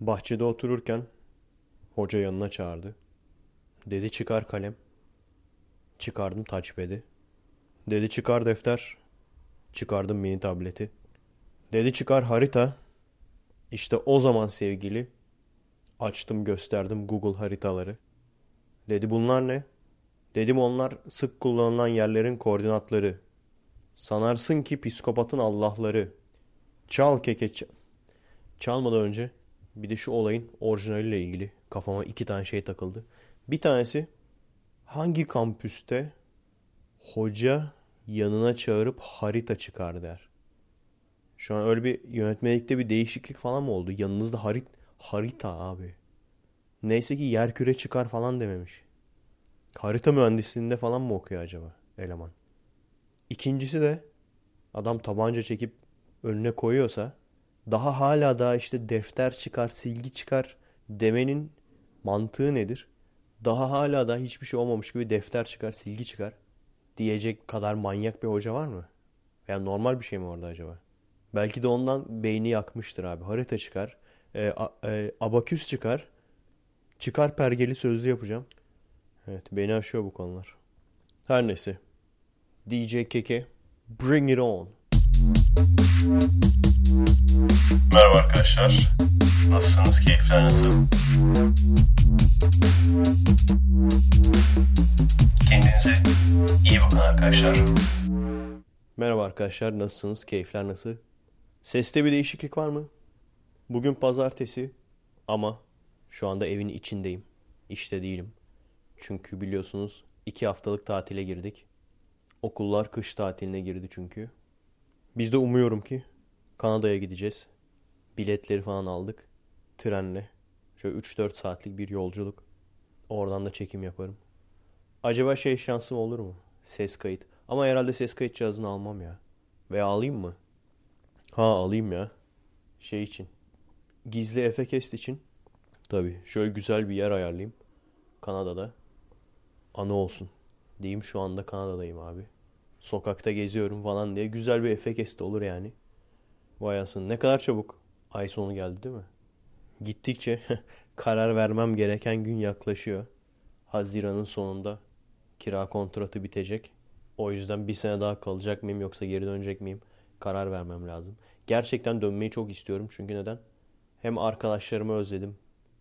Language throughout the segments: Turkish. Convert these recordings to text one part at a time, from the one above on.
Bahçede otururken hoca yanına çağırdı. Dedi çıkar kalem. Çıkardım touchpad'i. Dedi çıkar defter. Çıkardım mini tableti. Dedi çıkar harita. İşte o zaman sevgili açtım gösterdim Google haritaları. Dedi bunlar ne? Dedim onlar sık kullanılan yerlerin koordinatları. Sanarsın ki psikopatın Allah'ları. Çal keke çal. Çalmadan önce bir de şu olayın orijinaliyle ilgili kafama iki tane şey takıldı. Bir tanesi hangi kampüste hoca yanına çağırıp harita çıkar der. Şu an öyle bir yönetmelikte bir değişiklik falan mı oldu? Yanınızda harit harita abi. Neyse ki yer küre çıkar falan dememiş. Harita mühendisliğinde falan mı okuyor acaba eleman? İkincisi de adam tabanca çekip önüne koyuyorsa daha hala daha işte defter çıkar, silgi çıkar demenin mantığı nedir? Daha hala da hiçbir şey olmamış gibi defter çıkar, silgi çıkar diyecek kadar manyak bir hoca var mı? Yani normal bir şey mi orada acaba? Belki de ondan beyni yakmıştır abi. Harita çıkar, e, a, e, abaküs çıkar, çıkar pergeli sözlü yapacağım. Evet beni aşıyor bu konular. Her neyse. DJ Keke, bring it on. Merhaba arkadaşlar. Nasılsınız? Keyifler nasıl? Kendinize iyi bakın arkadaşlar. Merhaba arkadaşlar, nasılsınız? Keyifler nasıl? Seste bir değişiklik var mı? Bugün pazartesi ama şu anda evin içindeyim. İşte değilim. Çünkü biliyorsunuz iki haftalık tatile girdik. Okullar kış tatiline girdi çünkü. Biz de umuyorum ki Kanada'ya gideceğiz. Biletleri falan aldık. Trenle. Şöyle 3-4 saatlik bir yolculuk. Oradan da çekim yaparım. Acaba şey şansım olur mu? Ses kayıt. Ama herhalde ses kayıt cihazını almam ya. Veya alayım mı? Ha alayım ya. Şey için. Gizli Efekest için. Tabii şöyle güzel bir yer ayarlayayım. Kanada'da. Anı olsun. Diyeyim şu anda Kanada'dayım abi. Sokakta geziyorum falan diye. Güzel bir Efekest olur yani. Vay asın ne kadar çabuk. Ay sonu geldi değil mi? Gittikçe karar vermem gereken gün yaklaşıyor. Haziran'ın sonunda kira kontratı bitecek. O yüzden bir sene daha kalacak mıyım yoksa geri dönecek miyim? Karar vermem lazım. Gerçekten dönmeyi çok istiyorum. Çünkü neden? Hem arkadaşlarımı özledim.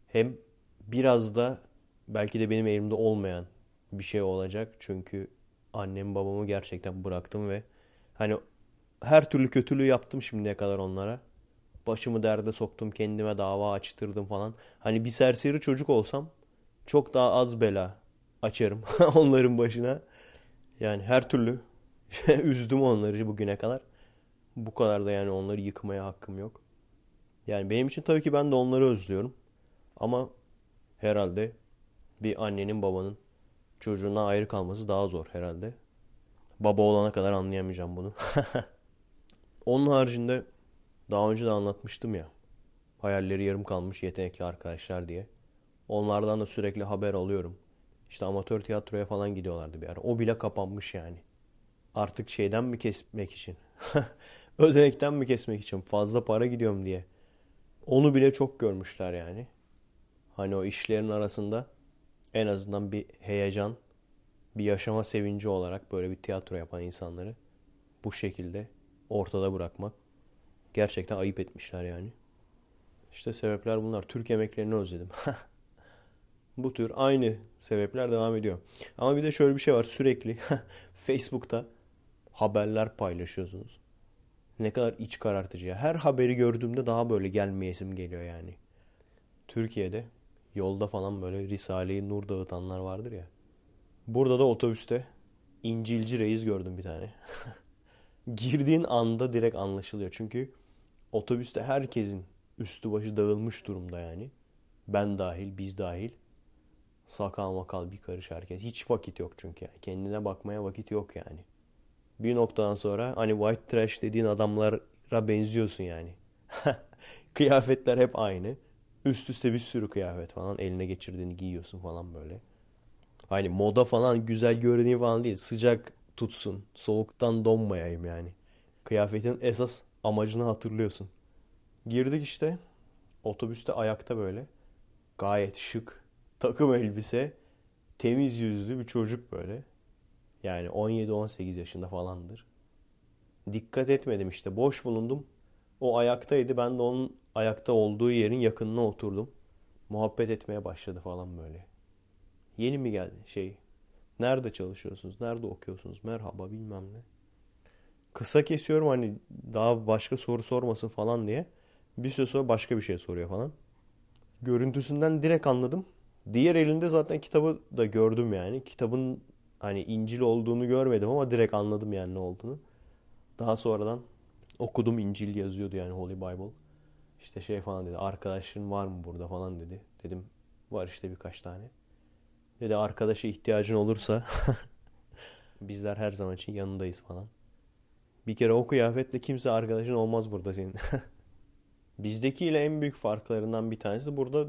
Hem biraz da belki de benim elimde olmayan bir şey olacak. Çünkü annem babamı gerçekten bıraktım ve hani her türlü kötülüğü yaptım şimdiye kadar onlara. Başımı derde soktum, kendime dava açtırdım falan. Hani bir serseri çocuk olsam çok daha az bela açarım onların başına. Yani her türlü üzdüm onları bugüne kadar. Bu kadar da yani onları yıkmaya hakkım yok. Yani benim için tabii ki ben de onları özlüyorum. Ama herhalde bir annenin babanın çocuğuna ayrı kalması daha zor herhalde. Baba olana kadar anlayamayacağım bunu. Onun haricinde daha önce de anlatmıştım ya. Hayalleri yarım kalmış yetenekli arkadaşlar diye. Onlardan da sürekli haber alıyorum. İşte amatör tiyatroya falan gidiyorlardı bir ara. O bile kapanmış yani. Artık şeyden mi kesmek için? Ödenekten mi kesmek için? Fazla para gidiyorum diye. Onu bile çok görmüşler yani. Hani o işlerin arasında en azından bir heyecan, bir yaşama sevinci olarak böyle bir tiyatro yapan insanları bu şekilde ortada bırakmak gerçekten ayıp etmişler yani. İşte sebepler bunlar. Türk emeklerini özledim. bu tür aynı sebepler devam ediyor. Ama bir de şöyle bir şey var. Sürekli Facebook'ta haberler paylaşıyorsunuz. Ne kadar iç karartıcı ya. Her haberi gördüğümde daha böyle gelmeyesim geliyor yani. Türkiye'de yolda falan böyle Risale-i Nur dağıtanlar vardır ya. Burada da otobüste İncilci Reis gördüm bir tane. Girdiğin anda direkt anlaşılıyor. Çünkü otobüste herkesin üstü başı dağılmış durumda yani. Ben dahil, biz dahil. Sakal makal bir karış herkes. Hiç vakit yok çünkü. Yani. Kendine bakmaya vakit yok yani. Bir noktadan sonra hani white trash dediğin adamlara benziyorsun yani. Kıyafetler hep aynı. Üst üste bir sürü kıyafet falan eline geçirdiğini giyiyorsun falan böyle. Hani moda falan güzel görüneyim falan değil. Sıcak tutsun. Soğuktan donmayayım yani. Kıyafetin esas amacını hatırlıyorsun. Girdik işte. Otobüste ayakta böyle. Gayet şık. Takım elbise. Temiz yüzlü bir çocuk böyle. Yani 17-18 yaşında falandır. Dikkat etmedim işte. Boş bulundum. O ayaktaydı. Ben de onun ayakta olduğu yerin yakınına oturdum. Muhabbet etmeye başladı falan böyle. Yeni mi geldi şey? Nerede çalışıyorsunuz? Nerede okuyorsunuz? Merhaba bilmem ne. Kısa kesiyorum hani daha başka soru sormasın falan diye. Bir süre sonra başka bir şey soruyor falan. Görüntüsünden direkt anladım. Diğer elinde zaten kitabı da gördüm yani. Kitabın hani İncil olduğunu görmedim ama direkt anladım yani ne olduğunu. Daha sonradan okudum İncil yazıyordu yani Holy Bible. İşte şey falan dedi. Arkadaşın var mı burada falan dedi. Dedim var işte birkaç tane. Dedi arkadaşa ihtiyacın olursa bizler her zaman için yanındayız falan. Bir kere o kıyafetle kimse arkadaşın olmaz burada senin. Bizdekiyle en büyük farklarından bir tanesi burada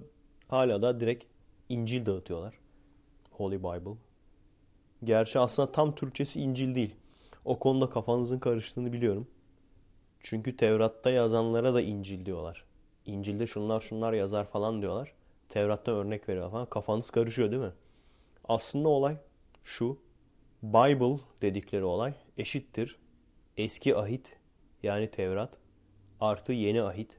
hala da direkt İncil dağıtıyorlar. Holy Bible. Gerçi aslında tam Türkçesi İncil değil. O konuda kafanızın karıştığını biliyorum. Çünkü Tevrat'ta yazanlara da İncil diyorlar. İncil'de şunlar şunlar yazar falan diyorlar. Tevrat'ta örnek veriyor falan. Kafanız karışıyor değil mi? Aslında olay şu. Bible dedikleri olay eşittir. Eski ahit yani Tevrat artı yeni ahit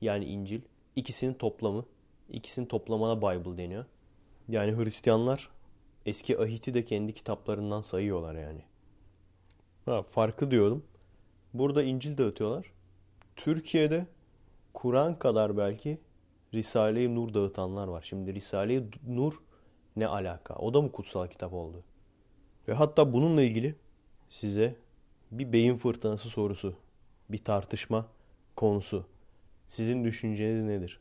yani İncil. ikisinin toplamı. İkisinin toplamına Bible deniyor. Yani Hristiyanlar eski ahiti de kendi kitaplarından sayıyorlar yani. Ha, farkı diyorum. Burada İncil dağıtıyorlar. Türkiye'de Kur'an kadar belki Risale-i Nur dağıtanlar var. Şimdi Risale-i Nur ne alaka? O da mı kutsal kitap oldu? Ve hatta bununla ilgili size bir beyin fırtınası sorusu, bir tartışma konusu. Sizin düşünceniz nedir?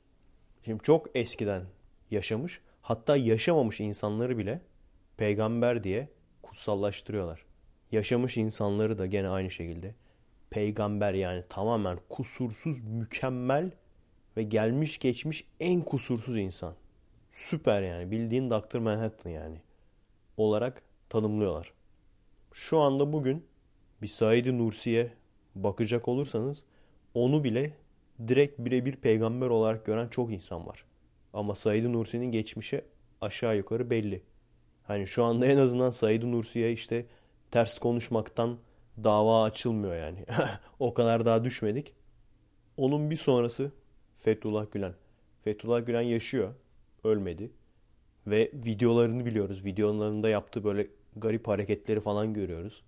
Şimdi çok eskiden yaşamış, hatta yaşamamış insanları bile peygamber diye kutsallaştırıyorlar. Yaşamış insanları da gene aynı şekilde peygamber yani tamamen kusursuz, mükemmel ve gelmiş geçmiş en kusursuz insan. Süper yani bildiğin Dr. Manhattan yani olarak tanımlıyorlar. Şu anda bugün bir said Nursi'ye bakacak olursanız onu bile direkt birebir peygamber olarak gören çok insan var. Ama said Nursi'nin geçmişi aşağı yukarı belli. Hani şu anda en azından said Nursi'ye işte ters konuşmaktan dava açılmıyor yani. o kadar daha düşmedik. Onun bir sonrası Fethullah Gülen. Fethullah Gülen yaşıyor. Ölmedi. Ve videolarını biliyoruz. Videolarında yaptığı böyle garip hareketleri falan görüyoruz.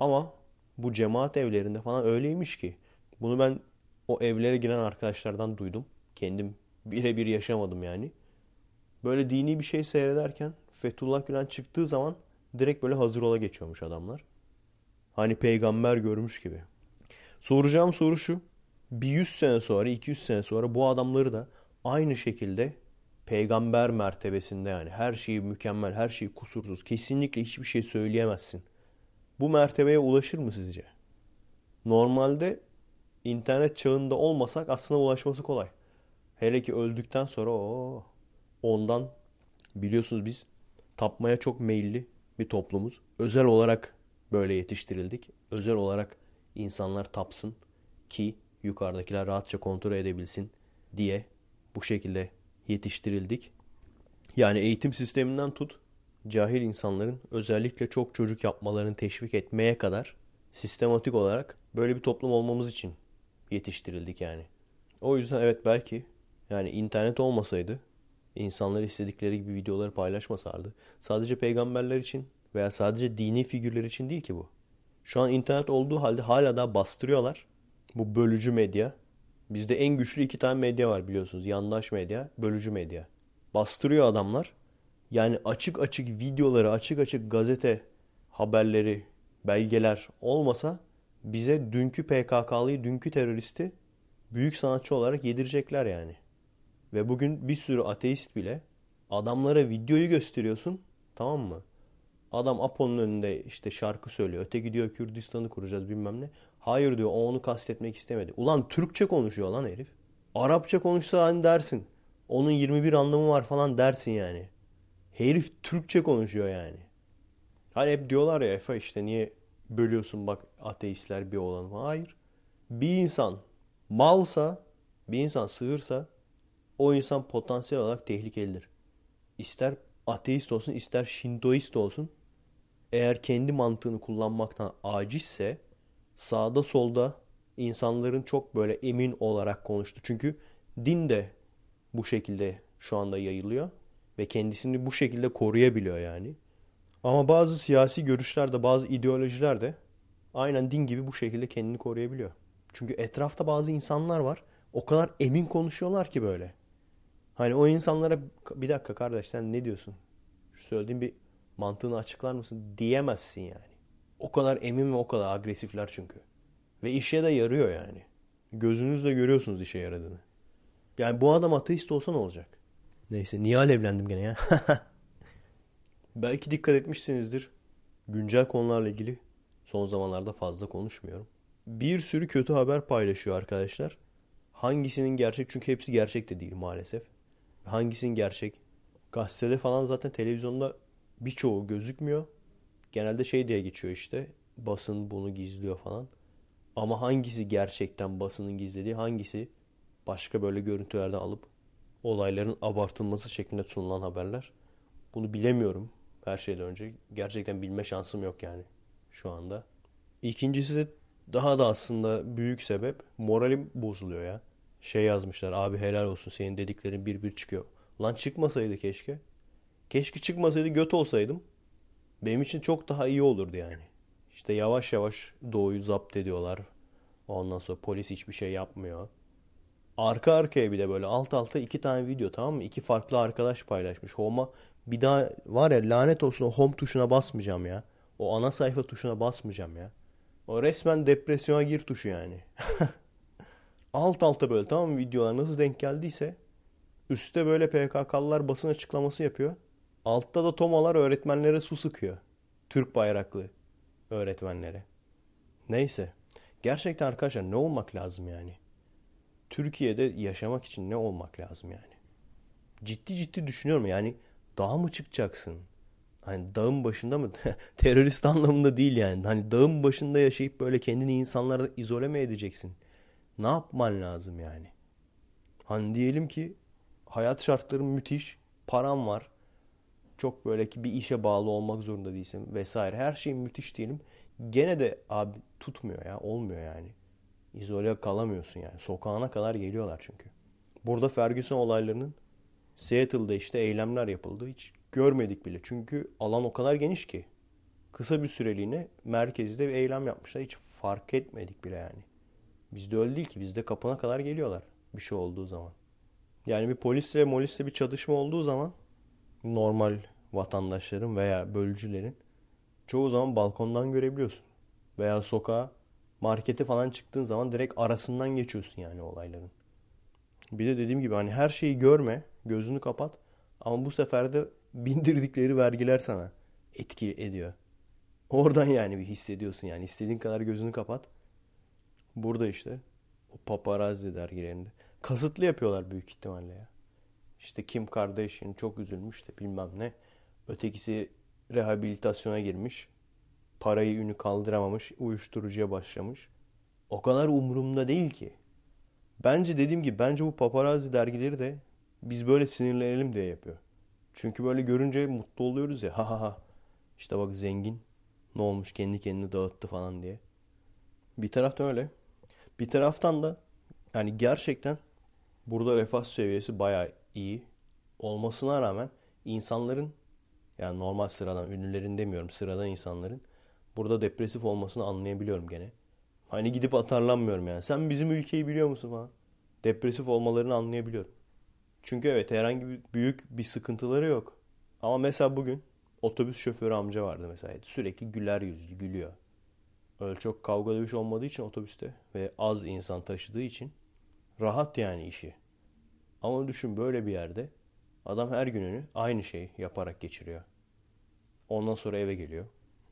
Ama bu cemaat evlerinde falan öyleymiş ki. Bunu ben o evlere giren arkadaşlardan duydum. Kendim birebir yaşamadım yani. Böyle dini bir şey seyrederken Fethullah Gülen çıktığı zaman direkt böyle hazır ola geçiyormuş adamlar. Hani peygamber görmüş gibi. Soracağım soru şu. Bir 100 sene sonra, 200 sene sonra bu adamları da aynı şekilde peygamber mertebesinde yani her şeyi mükemmel, her şeyi kusursuz, kesinlikle hiçbir şey söyleyemezsin. Bu mertebeye ulaşır mı sizce? Normalde internet çağında olmasak aslında ulaşması kolay. Hele ki öldükten sonra o ondan biliyorsunuz biz tapmaya çok meyilli bir toplumuz. Özel olarak böyle yetiştirildik. Özel olarak insanlar tapsın ki yukarıdakiler rahatça kontrol edebilsin diye bu şekilde yetiştirildik. Yani eğitim sisteminden tut, cahil insanların özellikle çok çocuk yapmalarını teşvik etmeye kadar sistematik olarak böyle bir toplum olmamız için yetiştirildik yani. O yüzden evet belki yani internet olmasaydı insanlar istedikleri gibi videoları paylaşmasardı. Sadece peygamberler için veya sadece dini figürler için değil ki bu. Şu an internet olduğu halde hala da bastırıyorlar. Bu bölücü medya. Bizde en güçlü iki tane medya var biliyorsunuz. Yandaş medya, bölücü medya. Bastırıyor adamlar. Yani açık açık videoları, açık açık gazete haberleri, belgeler olmasa bize dünkü PKK'lıyı, dünkü teröristi büyük sanatçı olarak yedirecekler yani. Ve bugün bir sürü ateist bile adamlara videoyu gösteriyorsun tamam mı? Adam Apo'nun önünde işte şarkı söylüyor. Öteki diyor Kürdistan'ı kuracağız bilmem ne. Hayır diyor o onu kastetmek istemedi. Ulan Türkçe konuşuyor lan herif. Arapça konuşsa hani dersin. Onun 21 anlamı var falan dersin yani. Herif Türkçe konuşuyor yani. Hani hep diyorlar ya Efe işte niye bölüyorsun bak ateistler bir olan. Hayır. Bir insan malsa, bir insan sığırsa o insan potansiyel olarak tehlikelidir. İster ateist olsun ister şintoist olsun eğer kendi mantığını kullanmaktan acizse sağda solda insanların çok böyle emin olarak konuştu. Çünkü din de bu şekilde şu anda yayılıyor ve kendisini bu şekilde koruyabiliyor yani. Ama bazı siyasi görüşler de bazı ideolojiler de aynen din gibi bu şekilde kendini koruyabiliyor. Çünkü etrafta bazı insanlar var. O kadar emin konuşuyorlar ki böyle. Hani o insanlara bir dakika kardeş sen ne diyorsun? Şu söylediğin bir mantığını açıklar mısın diyemezsin yani. O kadar emin ve o kadar agresifler çünkü. Ve işe de yarıyor yani. Gözünüzle görüyorsunuz işe yaradığını. Yani bu adam ateist olsa ne olacak? Neyse niye alevlendim gene ya? Belki dikkat etmişsinizdir. Güncel konularla ilgili son zamanlarda fazla konuşmuyorum. Bir sürü kötü haber paylaşıyor arkadaşlar. Hangisinin gerçek? Çünkü hepsi gerçek de değil maalesef. Hangisinin gerçek? Gazetede falan zaten televizyonda birçoğu gözükmüyor. Genelde şey diye geçiyor işte. Basın bunu gizliyor falan. Ama hangisi gerçekten basının gizlediği, hangisi başka böyle görüntülerden alıp olayların abartılması şeklinde sunulan haberler. Bunu bilemiyorum her şeyden önce. Gerçekten bilme şansım yok yani şu anda. İkincisi de daha da aslında büyük sebep moralim bozuluyor ya. Şey yazmışlar abi helal olsun senin dediklerin bir bir çıkıyor. Lan çıkmasaydı keşke. Keşke çıkmasaydı göt olsaydım. Benim için çok daha iyi olurdu yani. İşte yavaş yavaş doğuyu zapt ediyorlar. Ondan sonra polis hiçbir şey yapmıyor. Arka arkaya bir de böyle alt alta iki tane video tamam mı? İki farklı arkadaş paylaşmış. Home'a bir daha var ya lanet olsun o home tuşuna basmayacağım ya. O ana sayfa tuşuna basmayacağım ya. O resmen depresyona gir tuşu yani. alt alta böyle tamam mı videolar nasıl denk geldiyse üstte böyle PKK'lılar basın açıklaması yapıyor. Altta da tomalar öğretmenlere su sıkıyor. Türk bayraklı öğretmenlere. Neyse. Gerçekten arkadaşlar ne olmak lazım yani? Türkiye'de yaşamak için ne olmak lazım yani? Ciddi ciddi düşünüyorum yani dağa mı çıkacaksın? Hani dağın başında mı? Terörist anlamında değil yani. Hani dağın başında yaşayıp böyle kendini insanlardan izole mi edeceksin? Ne yapman lazım yani? Hani diyelim ki hayat şartların müthiş, param var. Çok böyle ki bir işe bağlı olmak zorunda değilsin vesaire. Her şey müthiş diyelim. Gene de abi tutmuyor ya, olmuyor yani. İzole kalamıyorsun yani. Sokağına kadar geliyorlar çünkü. Burada Ferguson olaylarının Seattle'da işte eylemler yapıldı. Hiç görmedik bile. Çünkü alan o kadar geniş ki. Kısa bir süreliğine merkezde bir eylem yapmışlar. Hiç fark etmedik bile yani. Bizde öyle değil ki. Bizde kapına kadar geliyorlar bir şey olduğu zaman. Yani bir polisle molisle bir çatışma olduğu zaman normal vatandaşların veya bölücülerin çoğu zaman balkondan görebiliyorsun. Veya sokağa markete falan çıktığın zaman direkt arasından geçiyorsun yani olayların. Bir de dediğim gibi hani her şeyi görme, gözünü kapat ama bu sefer de bindirdikleri vergiler sana etki ediyor. Oradan yani bir hissediyorsun yani istediğin kadar gözünü kapat. Burada işte o paparazzi dergilerinde. Kasıtlı yapıyorlar büyük ihtimalle ya. İşte Kim Kardashian çok üzülmüş de bilmem ne. Ötekisi rehabilitasyona girmiş parayı ünü kaldıramamış, uyuşturucuya başlamış. O kadar umurumda değil ki. Bence dediğim gibi bence bu paparazzi dergileri de biz böyle sinirlenelim diye yapıyor. Çünkü böyle görünce mutlu oluyoruz ya. Ha ha ha. İşte bak zengin ne olmuş kendi kendini dağıttı falan diye. Bir taraftan öyle. Bir taraftan da yani gerçekten burada refah seviyesi bayağı iyi olmasına rağmen insanların yani normal sıradan ünlülerin demiyorum sıradan insanların burada depresif olmasını anlayabiliyorum gene. Hani gidip atarlanmıyorum yani. Sen bizim ülkeyi biliyor musun falan. Depresif olmalarını anlayabiliyorum. Çünkü evet herhangi bir büyük bir sıkıntıları yok. Ama mesela bugün otobüs şoförü amca vardı mesela. Sürekli güler yüzlü, gülüyor. Öyle çok kavga dövüş olmadığı için otobüste ve az insan taşıdığı için rahat yani işi. Ama düşün böyle bir yerde adam her gününü aynı şey yaparak geçiriyor. Ondan sonra eve geliyor.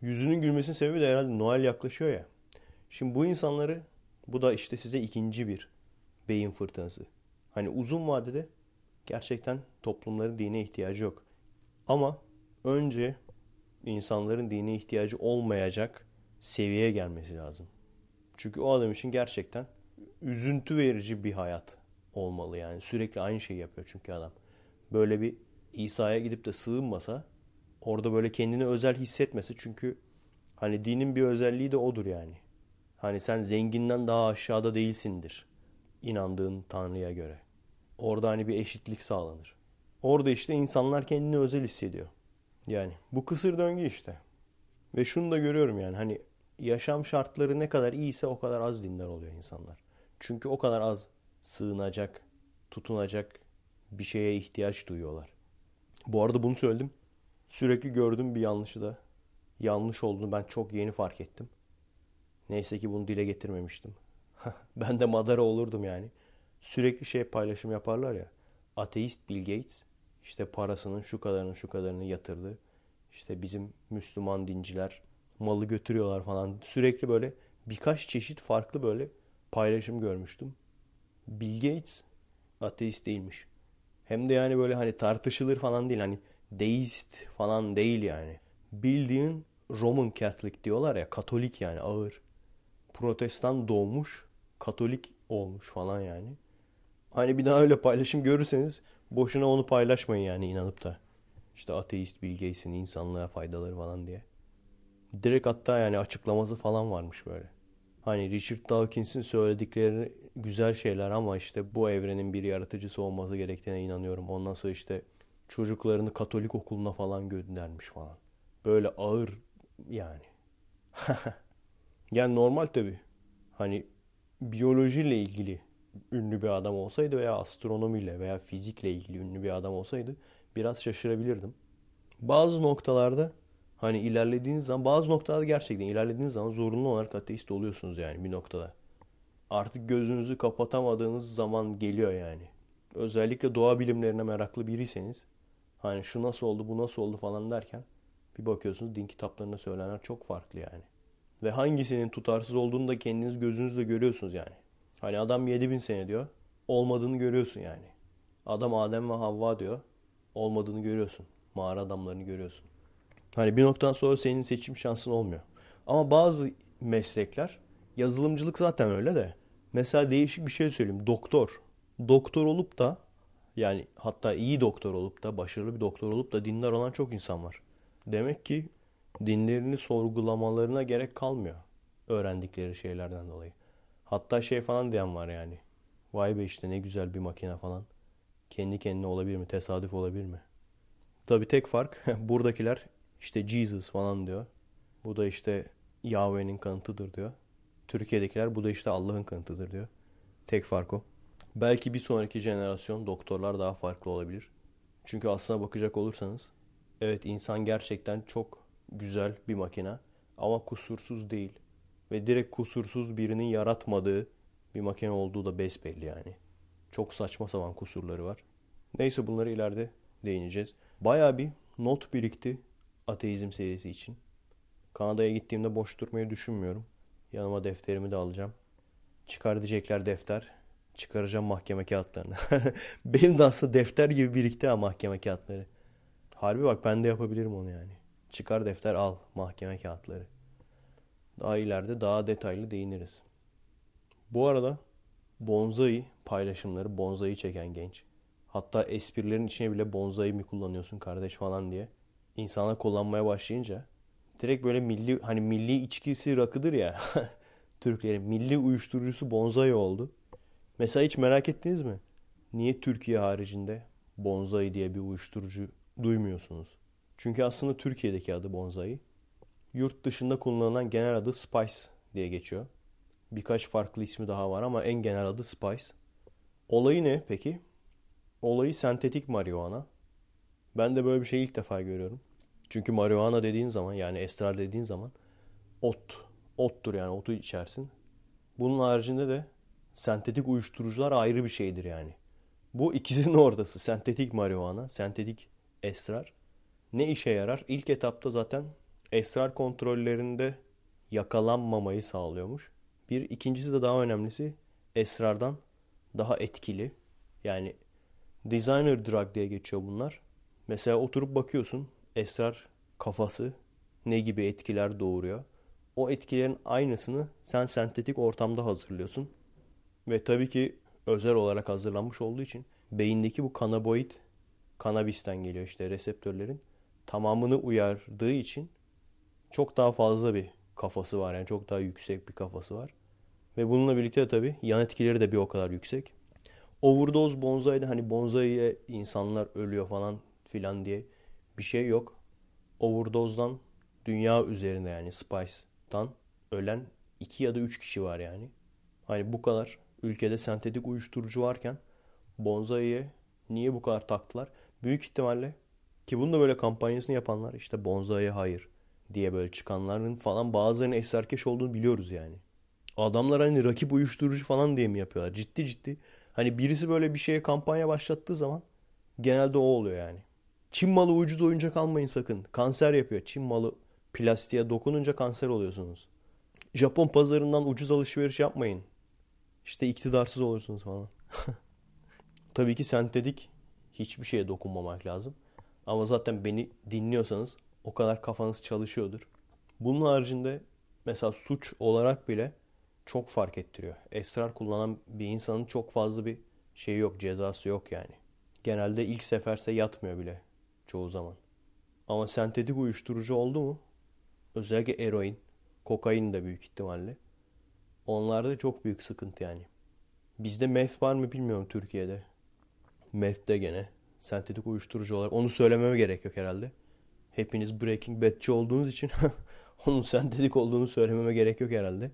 Yüzünün gülmesinin sebebi de herhalde Noel yaklaşıyor ya. Şimdi bu insanları bu da işte size ikinci bir beyin fırtınası. Hani uzun vadede gerçekten toplumların dine ihtiyacı yok. Ama önce insanların dine ihtiyacı olmayacak seviyeye gelmesi lazım. Çünkü o adam için gerçekten üzüntü verici bir hayat olmalı yani. Sürekli aynı şeyi yapıyor çünkü adam. Böyle bir İsa'ya gidip de sığınmasa orada böyle kendini özel hissetmesi çünkü hani dinin bir özelliği de odur yani. Hani sen zenginden daha aşağıda değilsindir inandığın Tanrı'ya göre. Orada hani bir eşitlik sağlanır. Orada işte insanlar kendini özel hissediyor. Yani bu kısır döngü işte. Ve şunu da görüyorum yani hani yaşam şartları ne kadar iyiyse o kadar az dindar oluyor insanlar. Çünkü o kadar az sığınacak, tutunacak bir şeye ihtiyaç duyuyorlar. Bu arada bunu söyledim. Sürekli gördüm bir yanlışı da. Yanlış olduğunu ben çok yeni fark ettim. Neyse ki bunu dile getirmemiştim. ben de madara olurdum yani. Sürekli şey paylaşım yaparlar ya. Ateist Bill Gates işte parasının şu kadarını şu kadarını yatırdı. İşte bizim Müslüman dinciler malı götürüyorlar falan. Sürekli böyle birkaç çeşit farklı böyle paylaşım görmüştüm. Bill Gates ateist değilmiş. Hem de yani böyle hani tartışılır falan değil. Hani deist falan değil yani. Bildiğin Roman Catholic diyorlar ya. Katolik yani ağır. Protestan doğmuş. Katolik olmuş falan yani. Hani bir daha öyle paylaşım görürseniz boşuna onu paylaşmayın yani inanıp da. İşte ateist Bill Gates'in insanlığa faydaları falan diye. Direkt hatta yani açıklaması falan varmış böyle. Hani Richard Dawkins'in söyledikleri güzel şeyler ama işte bu evrenin bir yaratıcısı olması gerektiğine inanıyorum. Ondan sonra işte çocuklarını Katolik okuluna falan göndermiş falan. Böyle ağır yani. yani normal tabi. Hani biyolojiyle ilgili ünlü bir adam olsaydı veya astronomiyle veya fizikle ilgili ünlü bir adam olsaydı biraz şaşırabilirdim. Bazı noktalarda hani ilerlediğiniz zaman bazı noktalarda gerçekten ilerlediğiniz zaman zorunlu olarak ateist oluyorsunuz yani bir noktada. Artık gözünüzü kapatamadığınız zaman geliyor yani. Özellikle doğa bilimlerine meraklı biriyseniz hani şu nasıl oldu bu nasıl oldu falan derken bir bakıyorsunuz din kitaplarında söylenenler çok farklı yani. Ve hangisinin tutarsız olduğunu da kendiniz gözünüzle görüyorsunuz yani. Hani adam 7000 sene diyor. Olmadığını görüyorsun yani. Adam Adem ve Havva diyor. Olmadığını görüyorsun. Mağara adamlarını görüyorsun. Hani bir noktadan sonra senin seçim şansın olmuyor. Ama bazı meslekler yazılımcılık zaten öyle de. Mesela değişik bir şey söyleyeyim. Doktor. Doktor olup da yani hatta iyi doktor olup da başarılı bir doktor olup da dinler olan çok insan var. Demek ki dinlerini sorgulamalarına gerek kalmıyor. Öğrendikleri şeylerden dolayı. Hatta şey falan diyen var yani. Vay be işte ne güzel bir makine falan. Kendi kendine olabilir mi? Tesadüf olabilir mi? Tabi tek fark buradakiler işte Jesus falan diyor. Bu da işte Yahweh'nin kanıtıdır diyor. Türkiye'dekiler bu da işte Allah'ın kanıtıdır diyor. Tek fark o. Belki bir sonraki jenerasyon doktorlar daha farklı olabilir. Çünkü aslına bakacak olursanız evet insan gerçekten çok güzel bir makine ama kusursuz değil ve direkt kusursuz birinin yaratmadığı bir makine olduğu da besbelli yani. Çok saçma sapan kusurları var. Neyse bunları ileride değineceğiz. Baya bir not birikti ateizm serisi için. Kanada'ya gittiğimde boş durmayı düşünmüyorum. Yanıma defterimi de alacağım. Çıkar defter. Çıkaracağım mahkeme kağıtlarını. Benim de aslında defter gibi birikti ha mahkeme kağıtları. Harbi bak ben de yapabilirim onu yani. Çıkar defter al mahkeme kağıtları. Daha ileride daha detaylı değiniriz. Bu arada bonsai paylaşımları, bonsai çeken genç. Hatta esprilerin içine bile bonsai mi kullanıyorsun kardeş falan diye. insana kullanmaya başlayınca direkt böyle milli hani milli içkisi rakıdır ya. Türklerin milli uyuşturucusu bonsai oldu. Mesela hiç merak ettiniz mi? Niye Türkiye haricinde bonsai diye bir uyuşturucu duymuyorsunuz? Çünkü aslında Türkiye'deki adı bonsai. Yurt dışında kullanılan genel adı Spice diye geçiyor. Birkaç farklı ismi daha var ama en genel adı Spice. Olayı ne peki? Olayı sentetik marihuana. Ben de böyle bir şey ilk defa görüyorum. Çünkü marihuana dediğin zaman yani esrar dediğin zaman ot. Ottur yani otu içersin. Bunun haricinde de sentetik uyuşturucular ayrı bir şeydir yani. Bu ikisinin ortası. Sentetik marihuana, sentetik esrar. Ne işe yarar? İlk etapta zaten esrar kontrollerinde yakalanmamayı sağlıyormuş. Bir ikincisi de daha önemlisi esrardan daha etkili. Yani designer drug diye geçiyor bunlar. Mesela oturup bakıyorsun esrar kafası ne gibi etkiler doğuruyor. O etkilerin aynısını sen sentetik ortamda hazırlıyorsun. Ve tabii ki özel olarak hazırlanmış olduğu için beyindeki bu kanaboid kanabisten geliyor işte reseptörlerin tamamını uyardığı için çok daha fazla bir kafası var. Yani çok daha yüksek bir kafası var. Ve bununla birlikte tabii yan etkileri de bir o kadar yüksek. Overdose bonsai'de hani bonsai'ye insanlar ölüyor falan filan diye bir şey yok. Overdose'dan dünya üzerinde yani Spice'dan ölen 2 ya da 3 kişi var yani. Hani bu kadar ülkede sentetik uyuşturucu varken bonsai'ye niye bu kadar taktılar? Büyük ihtimalle ki bunu da böyle kampanyasını yapanlar işte bonsai'ye hayır diye böyle çıkanların falan bazılarının esarkeş olduğunu biliyoruz yani. Adamlar hani rakip uyuşturucu falan diye mi yapıyorlar? Ciddi ciddi. Hani birisi böyle bir şeye kampanya başlattığı zaman genelde o oluyor yani. Çin malı ucuz oyuncak almayın sakın. Kanser yapıyor. Çin malı plastiğe dokununca kanser oluyorsunuz. Japon pazarından ucuz alışveriş yapmayın. İşte iktidarsız olursunuz falan. Tabii ki sentetik hiçbir şeye dokunmamak lazım. Ama zaten beni dinliyorsanız o kadar kafanız çalışıyordur. Bunun haricinde mesela suç olarak bile çok fark ettiriyor. Esrar kullanan bir insanın çok fazla bir şey yok, cezası yok yani. Genelde ilk seferse yatmıyor bile çoğu zaman. Ama sentetik uyuşturucu oldu mu? Özellikle eroin, kokain de büyük ihtimalle. Onlarda çok büyük sıkıntı yani. Bizde meth var mı bilmiyorum Türkiye'de. Meth de gene sentetik uyuşturucu olarak. Onu söylememe gerek yok herhalde. Hepiniz Breaking Bad'ci olduğunuz için onun sentetik olduğunu söylememe gerek yok herhalde.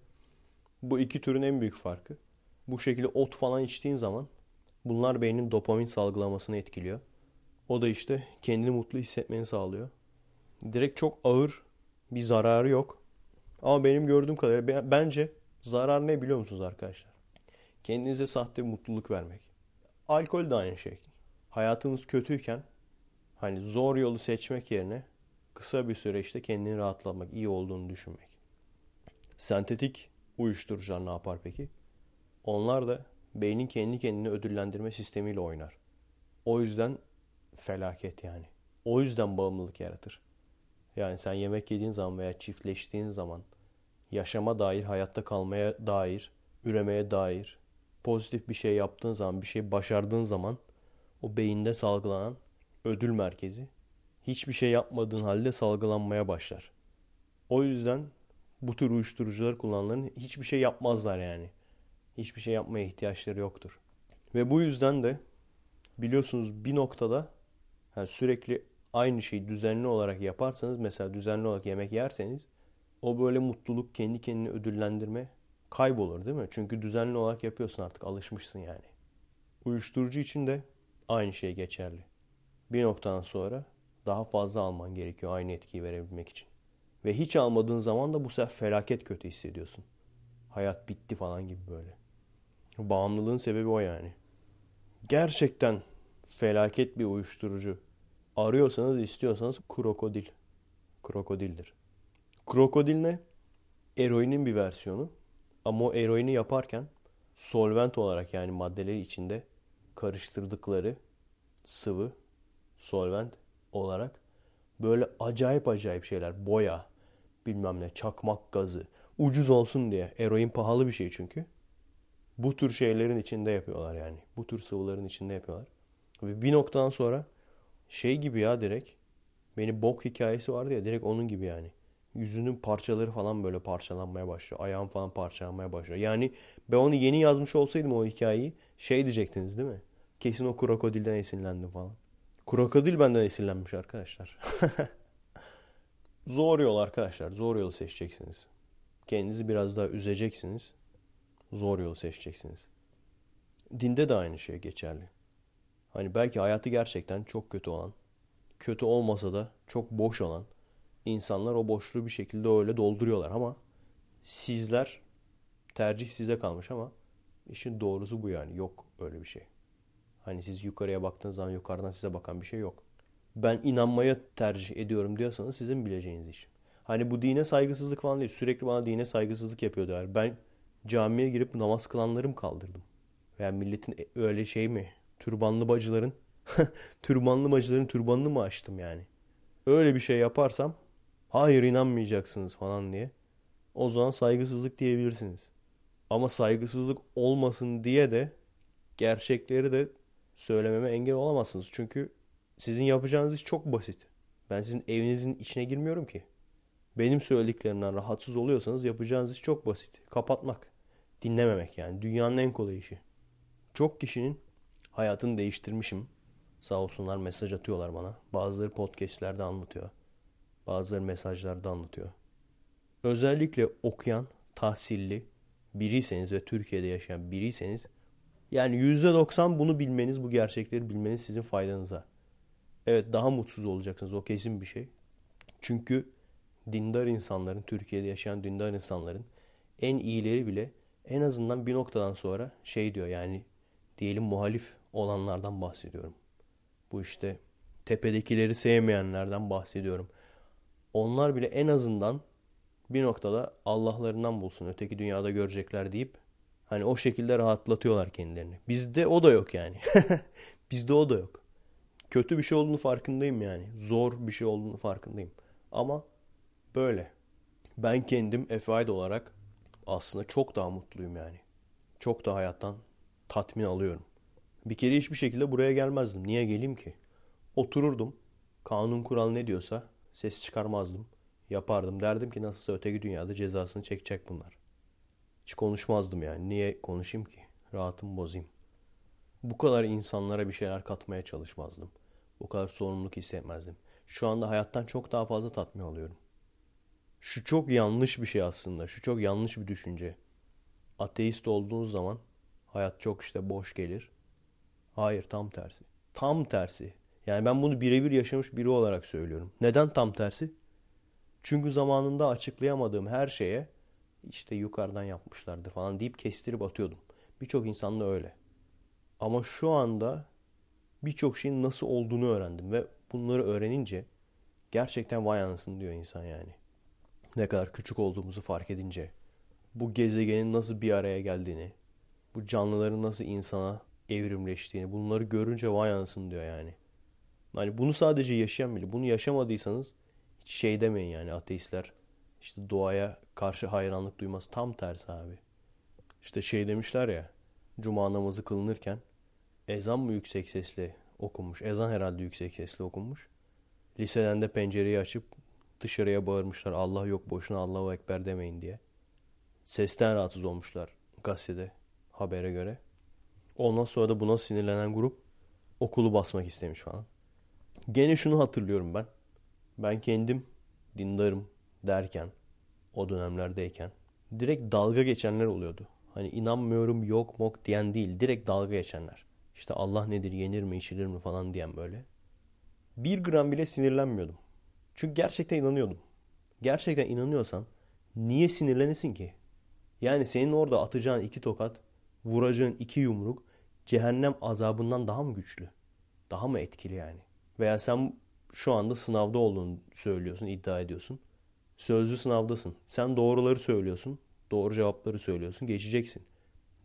Bu iki türün en büyük farkı. Bu şekilde ot falan içtiğin zaman bunlar beynin dopamin salgılamasını etkiliyor. O da işte kendini mutlu hissetmeni sağlıyor. Direkt çok ağır bir zararı yok. Ama benim gördüğüm kadarıyla bence zarar ne biliyor musunuz arkadaşlar? Kendinize sahte mutluluk vermek. Alkol de aynı şey. Hayatınız kötüyken hani zor yolu seçmek yerine kısa bir süre işte kendini rahatlamak, iyi olduğunu düşünmek. Sentetik uyuşturucular ne yapar peki? Onlar da beynin kendi kendini ödüllendirme sistemiyle oynar. O yüzden felaket yani. O yüzden bağımlılık yaratır. Yani sen yemek yediğin zaman veya çiftleştiğin zaman yaşama dair, hayatta kalmaya dair, üremeye dair pozitif bir şey yaptığın zaman, bir şey başardığın zaman o beyinde salgılanan ödül merkezi hiçbir şey yapmadığın halde salgılanmaya başlar. O yüzden bu tür uyuşturucular kullananların hiçbir şey yapmazlar yani. Hiçbir şey yapmaya ihtiyaçları yoktur. Ve bu yüzden de biliyorsunuz bir noktada yani sürekli aynı şeyi düzenli olarak yaparsanız mesela düzenli olarak yemek yerseniz o böyle mutluluk kendi kendini ödüllendirme kaybolur değil mi? Çünkü düzenli olarak yapıyorsun artık alışmışsın yani. Uyuşturucu için de aynı şey geçerli. Bir noktadan sonra daha fazla alman gerekiyor aynı etkiyi verebilmek için. Ve hiç almadığın zaman da bu sefer felaket kötü hissediyorsun. Hayat bitti falan gibi böyle. Bağımlılığın sebebi o yani. Gerçekten felaket bir uyuşturucu arıyorsanız istiyorsanız krokodil. Krokodildir. Krokodil ne? Eroinin bir versiyonu. Ama o eroini yaparken solvent olarak yani maddeleri içinde karıştırdıkları sıvı solvent olarak böyle acayip acayip şeyler boya bilmem ne çakmak gazı ucuz olsun diye eroin pahalı bir şey çünkü bu tür şeylerin içinde yapıyorlar yani bu tür sıvıların içinde yapıyorlar ve bir noktadan sonra şey gibi ya direkt beni bok hikayesi vardı ya direkt onun gibi yani yüzünün parçaları falan böyle parçalanmaya başlıyor. Ayağım falan parçalanmaya başlıyor. Yani ben onu yeni yazmış olsaydım o hikayeyi şey diyecektiniz değil mi? Kesin o krokodilden esinlendim falan. Krokodil benden esinlenmiş arkadaşlar. zor yol arkadaşlar. Zor yolu seçeceksiniz. Kendinizi biraz daha üzeceksiniz. Zor yolu seçeceksiniz. Dinde de aynı şey geçerli. Hani belki hayatı gerçekten çok kötü olan, kötü olmasa da çok boş olan insanlar o boşluğu bir şekilde öyle dolduruyorlar ama sizler tercih size kalmış ama işin doğrusu bu yani. Yok öyle bir şey. Hani siz yukarıya baktığınız zaman yukarıdan size bakan bir şey yok. Ben inanmaya tercih ediyorum diyorsanız sizin bileceğiniz iş. Hani bu dine saygısızlık falan değil. Sürekli bana dine saygısızlık yapıyorlar. Ben camiye girip namaz kılanlarım kaldırdım. Veya milletin e, öyle şey mi? Türbanlı bacıların türbanlı bacıların türbanını mı açtım yani? Öyle bir şey yaparsam hayır inanmayacaksınız falan diye. O zaman saygısızlık diyebilirsiniz. Ama saygısızlık olmasın diye de gerçekleri de söylememe engel olamazsınız. Çünkü sizin yapacağınız iş çok basit. Ben sizin evinizin içine girmiyorum ki. Benim söylediklerimden rahatsız oluyorsanız yapacağınız iş çok basit. Kapatmak. Dinlememek yani. Dünyanın en kolay işi. Çok kişinin hayatını değiştirmişim. Sağ olsunlar mesaj atıyorlar bana. Bazıları podcastlerde anlatıyor. Bazıları mesajlarda anlatıyor. Özellikle okuyan, tahsilli biriyseniz ve Türkiye'de yaşayan biriyseniz yani %90 bunu bilmeniz, bu gerçekleri bilmeniz sizin faydanıza. Evet daha mutsuz olacaksınız o kesin bir şey. Çünkü dindar insanların, Türkiye'de yaşayan dindar insanların en iyileri bile en azından bir noktadan sonra şey diyor yani diyelim muhalif olanlardan bahsediyorum. Bu işte tepedekileri sevmeyenlerden bahsediyorum. Onlar bile en azından bir noktada Allah'larından bulsun öteki dünyada görecekler deyip hani o şekilde rahatlatıyorlar kendilerini. Bizde o da yok yani. Bizde o da yok. Kötü bir şey olduğunu farkındayım yani. Zor bir şey olduğunu farkındayım. Ama böyle. Ben kendim Efe olarak aslında çok daha mutluyum yani. Çok da hayattan tatmin alıyorum. Bir kere hiçbir şekilde buraya gelmezdim. Niye geleyim ki? Otururdum. Kanun kural ne diyorsa ses çıkarmazdım. Yapardım. Derdim ki nasılsa öteki dünyada cezasını çekecek bunlar. Hiç konuşmazdım yani. Niye konuşayım ki? Rahatımı bozayım. Bu kadar insanlara bir şeyler katmaya çalışmazdım. Bu kadar sorumluluk hissetmezdim. Şu anda hayattan çok daha fazla tatmin alıyorum. Şu çok yanlış bir şey aslında. Şu çok yanlış bir düşünce. Ateist olduğunuz zaman hayat çok işte boş gelir. Hayır tam tersi. Tam tersi. Yani ben bunu birebir yaşamış biri olarak söylüyorum. Neden tam tersi? Çünkü zamanında açıklayamadığım her şeye işte yukarıdan yapmışlardı falan deyip kestirip atıyordum. Birçok insan da öyle. Ama şu anda birçok şeyin nasıl olduğunu öğrendim ve bunları öğrenince gerçekten vay anasını diyor insan yani. Ne kadar küçük olduğumuzu fark edince, bu gezegenin nasıl bir araya geldiğini, bu canlıların nasıl insana evrimleştiğini bunları görünce vay anasını diyor yani. Hani bunu sadece yaşayan bile. Bunu yaşamadıysanız hiç şey demeyin yani ateistler işte doğaya karşı hayranlık duyması tam tersi abi. İşte şey demişler ya cuma namazı kılınırken ezan mı yüksek sesle okunmuş? Ezan herhalde yüksek sesle okunmuş. Liseden de pencereyi açıp dışarıya bağırmışlar Allah yok boşuna Allahu Ekber demeyin diye. Sesten rahatsız olmuşlar gazetede habere göre. Ondan sonra da buna sinirlenen grup okulu basmak istemiş falan. Gene şunu hatırlıyorum ben. Ben kendim dindarım derken o dönemlerdeyken direkt dalga geçenler oluyordu. Hani inanmıyorum yok mok diyen değil. Direkt dalga geçenler. İşte Allah nedir yenir mi içilir mi falan diyen böyle. Bir gram bile sinirlenmiyordum. Çünkü gerçekten inanıyordum. Gerçekten inanıyorsan niye sinirlenesin ki? Yani senin orada atacağın iki tokat, vuracağın iki yumruk cehennem azabından daha mı güçlü? Daha mı etkili yani? Veya sen şu anda sınavda olduğunu söylüyorsun, iddia ediyorsun. Sözlü sınavdasın. Sen doğruları söylüyorsun. Doğru cevapları söylüyorsun. Geçeceksin.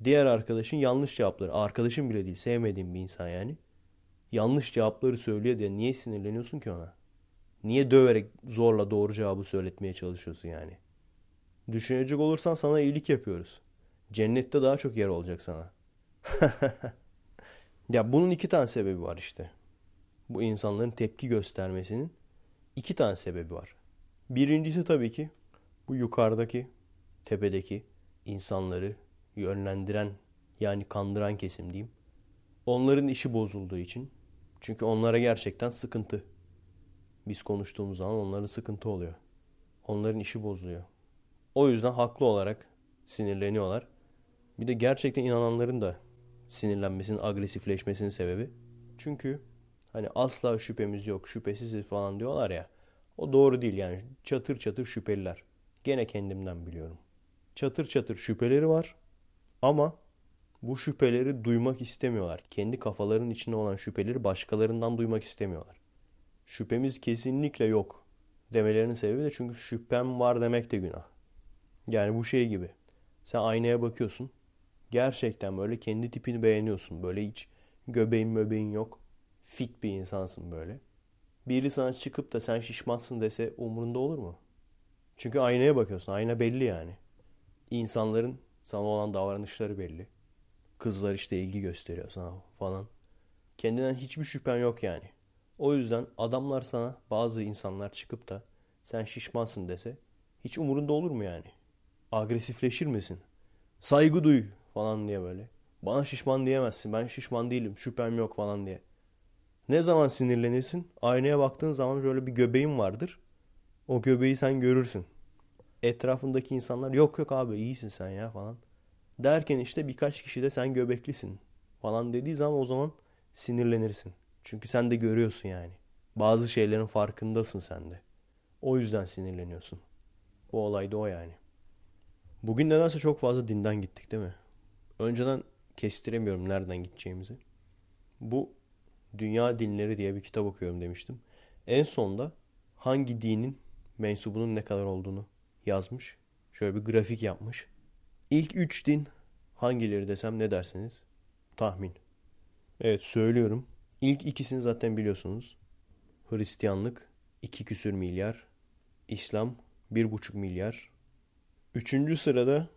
Diğer arkadaşın yanlış cevapları. Arkadaşın bile değil. Sevmediğin bir insan yani. Yanlış cevapları söylüyor diye niye sinirleniyorsun ki ona? Niye döverek zorla doğru cevabı söyletmeye çalışıyorsun yani? Düşünecek olursan sana iyilik yapıyoruz. Cennette daha çok yer olacak sana. ya bunun iki tane sebebi var işte. Bu insanların tepki göstermesinin iki tane sebebi var. Birincisi tabii ki bu yukarıdaki, tepedeki insanları yönlendiren yani kandıran kesim diyeyim. Onların işi bozulduğu için. Çünkü onlara gerçekten sıkıntı. Biz konuştuğumuz zaman onların sıkıntı oluyor. Onların işi bozuluyor. O yüzden haklı olarak sinirleniyorlar. Bir de gerçekten inananların da sinirlenmesinin, agresifleşmesinin sebebi. Çünkü hani asla şüphemiz yok, şüphesiziz falan diyorlar ya. O doğru değil yani. Çatır çatır şüpheliler. Gene kendimden biliyorum. Çatır çatır şüpheleri var ama bu şüpheleri duymak istemiyorlar. Kendi kafalarının içinde olan şüpheleri başkalarından duymak istemiyorlar. Şüphemiz kesinlikle yok demelerinin sebebi de çünkü şüphem var demek de günah. Yani bu şey gibi. Sen aynaya bakıyorsun. Gerçekten böyle kendi tipini beğeniyorsun. Böyle hiç göbeğin möbeğin yok. Fit bir insansın böyle. Biri sana çıkıp da sen şişmansın dese umurunda olur mu? Çünkü aynaya bakıyorsun. Ayna belli yani. İnsanların sana olan davranışları belli. Kızlar işte ilgi gösteriyor sana falan. Kendinden hiçbir şüphen yok yani. O yüzden adamlar sana bazı insanlar çıkıp da sen şişmansın dese hiç umurunda olur mu yani? Agresifleşir misin? Saygı duy falan diye böyle. Bana şişman diyemezsin. Ben şişman değilim. Şüphem yok falan diye. Ne zaman sinirlenirsin? Aynaya baktığın zaman şöyle bir göbeğin vardır. O göbeği sen görürsün. Etrafındaki insanlar yok yok abi iyisin sen ya falan. Derken işte birkaç kişi de sen göbeklisin falan dediği zaman o zaman sinirlenirsin. Çünkü sen de görüyorsun yani. Bazı şeylerin farkındasın sen de. O yüzden sinirleniyorsun. Bu olay da o yani. Bugün nedense çok fazla dinden gittik değil mi? Önceden kestiremiyorum nereden gideceğimizi. Bu Dünya Dinleri diye bir kitap okuyorum demiştim. En sonda hangi dinin mensubunun ne kadar olduğunu yazmış. Şöyle bir grafik yapmış. İlk üç din hangileri desem ne dersiniz? Tahmin. Evet söylüyorum. İlk ikisini zaten biliyorsunuz. Hristiyanlık 2 küsür milyar. İslam 1,5 milyar. Üçüncü sırada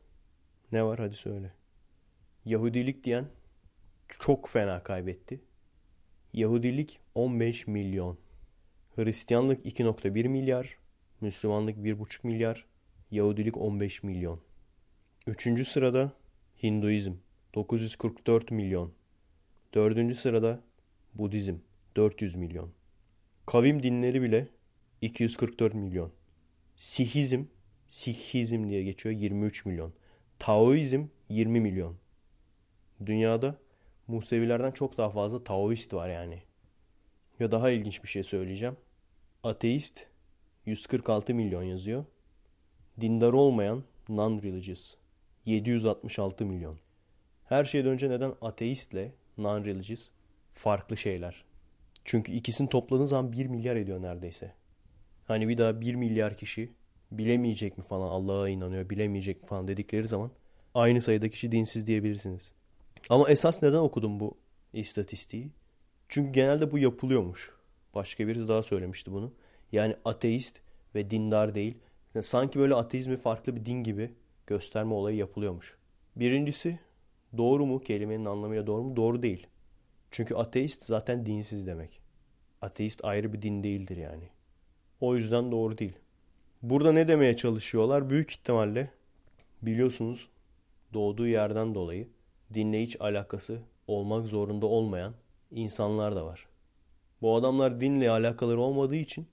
ne var hadi söyle. Yahudilik diyen çok fena kaybetti. Yahudilik 15 milyon. Hristiyanlık 2.1 milyar. Müslümanlık 1.5 milyar. Yahudilik 15 milyon. Üçüncü sırada Hinduizm 944 milyon. Dördüncü sırada Budizm 400 milyon. Kavim dinleri bile 244 milyon. Sihizm, Sihizm diye geçiyor 23 milyon. Taoizm 20 milyon. Dünyada Musevilerden çok daha fazla Taoist var yani. Ya daha ilginç bir şey söyleyeceğim. Ateist 146 milyon yazıyor. Dindar olmayan non-religious 766 milyon. Her şeyden önce neden ateistle non-religious farklı şeyler? Çünkü ikisini topladığın zaman 1 milyar ediyor neredeyse. Hani bir daha 1 milyar kişi bilemeyecek mi falan Allah'a inanıyor bilemeyecek mi falan dedikleri zaman aynı sayıda kişi dinsiz diyebilirsiniz. Ama esas neden okudum bu istatistiği? Çünkü genelde bu yapılıyormuş. Başka birisi daha söylemişti bunu. Yani ateist ve dindar değil. Yani sanki böyle ateizmi farklı bir din gibi gösterme olayı yapılıyormuş. Birincisi doğru mu? Kelimenin anlamıyla doğru mu? Doğru değil. Çünkü ateist zaten dinsiz demek. Ateist ayrı bir din değildir yani. O yüzden doğru değil. Burada ne demeye çalışıyorlar? Büyük ihtimalle biliyorsunuz doğduğu yerden dolayı dinle hiç alakası olmak zorunda olmayan insanlar da var. Bu adamlar dinle alakaları olmadığı için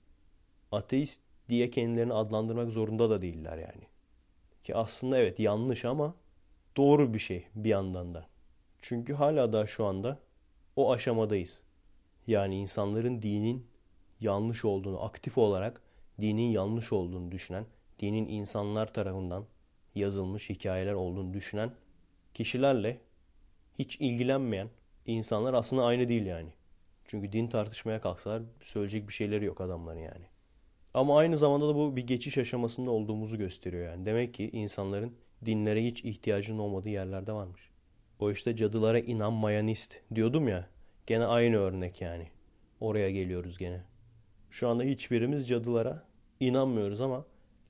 ateist diye kendilerini adlandırmak zorunda da değiller yani. Ki aslında evet yanlış ama doğru bir şey bir yandan da. Çünkü hala da şu anda o aşamadayız. Yani insanların dinin yanlış olduğunu, aktif olarak dinin yanlış olduğunu düşünen, dinin insanlar tarafından yazılmış hikayeler olduğunu düşünen kişilerle hiç ilgilenmeyen insanlar aslında aynı değil yani. Çünkü din tartışmaya kalksalar söyleyecek bir şeyleri yok adamların yani. Ama aynı zamanda da bu bir geçiş aşamasında olduğumuzu gösteriyor yani. Demek ki insanların dinlere hiç ihtiyacının olmadığı yerlerde varmış. O işte cadılara inanmayanist diyordum ya. Gene aynı örnek yani. Oraya geliyoruz gene. Şu anda hiçbirimiz cadılara inanmıyoruz ama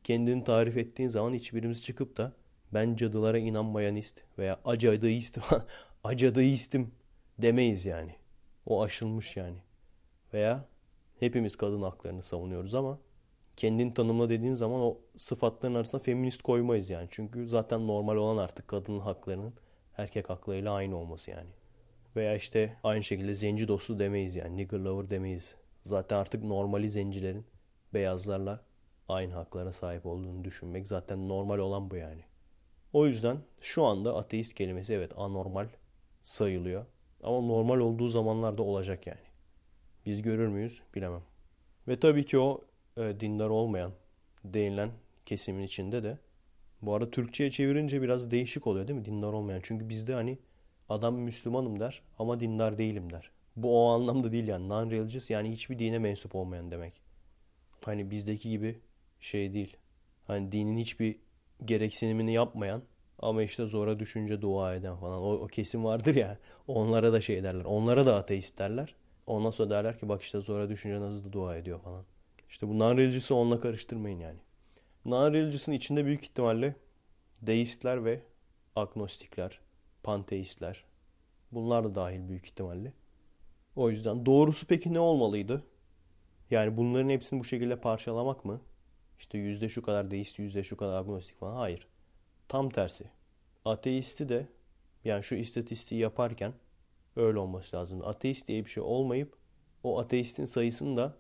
kendini tarif ettiğin zaman hiçbirimiz çıkıp da ben cadılara inanmayanist veya acadeist acadeistim demeyiz yani. O aşılmış yani. Veya hepimiz kadın haklarını savunuyoruz ama kendini tanımla dediğin zaman o sıfatların arasında feminist koymayız yani. Çünkü zaten normal olan artık kadın haklarının erkek haklarıyla aynı olması yani. Veya işte aynı şekilde zenci dostu demeyiz yani. Nigger lover demeyiz. Zaten artık normali zencilerin beyazlarla aynı haklara sahip olduğunu düşünmek zaten normal olan bu yani. O yüzden şu anda ateist kelimesi evet anormal sayılıyor. Ama normal olduğu zamanlarda olacak yani. Biz görür müyüz bilemem. Ve tabii ki o e, dindar olmayan denilen kesimin içinde de bu arada Türkçe'ye çevirince biraz değişik oluyor değil mi? Dindar olmayan. Çünkü bizde hani adam Müslümanım der ama dindar değilim der. Bu o anlamda değil yani. Non-religious yani hiçbir dine mensup olmayan demek. Hani bizdeki gibi şey değil. Hani dinin hiçbir gereksinimini yapmayan ama işte zora düşünce dua eden falan. O, o kesim vardır ya. Onlara da şey derler. Onlara da ateist derler. Ondan sonra derler ki bak işte zora düşünce nasıl da dua ediyor falan. İşte bu non-religious'ı onunla karıştırmayın yani. Non-religious'ın içinde büyük ihtimalle deistler ve agnostikler, panteistler. Bunlar da dahil büyük ihtimalle. O yüzden doğrusu peki ne olmalıydı? Yani bunların hepsini bu şekilde parçalamak mı? İşte yüzde şu kadar deist, yüzde şu kadar agnostik falan. Hayır. Tam tersi. Ateisti de yani şu istatistiği yaparken öyle olması lazım. Ateist diye bir şey olmayıp o ateistin sayısını da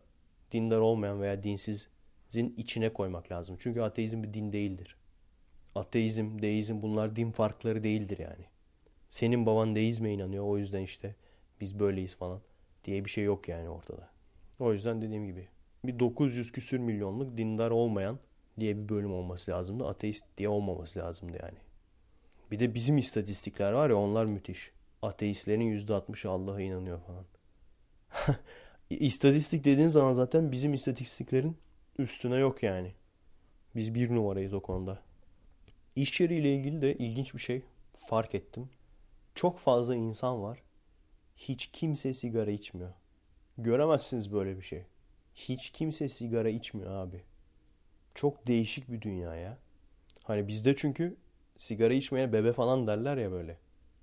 dindar olmayan veya dinsizin içine koymak lazım. Çünkü ateizm bir din değildir. Ateizm, deizm bunlar din farkları değildir yani. Senin baban deizme inanıyor o yüzden işte biz böyleyiz falan diye bir şey yok yani ortada. O yüzden dediğim gibi bir 900 küsür milyonluk dindar olmayan diye bir bölüm olması lazımdı. Ateist diye olmaması lazımdı yani. Bir de bizim istatistikler var ya onlar müthiş. Ateistlerin %60'ı Allah'a inanıyor falan. İstatistik dediğin zaman zaten bizim istatistiklerin üstüne yok yani. Biz bir numarayız o konuda. İş yeriyle ilgili de ilginç bir şey fark ettim. Çok fazla insan var. Hiç kimse sigara içmiyor. Göremezsiniz böyle bir şey. Hiç kimse sigara içmiyor abi. Çok değişik bir dünya ya. Hani bizde çünkü sigara içmeye bebe falan derler ya böyle.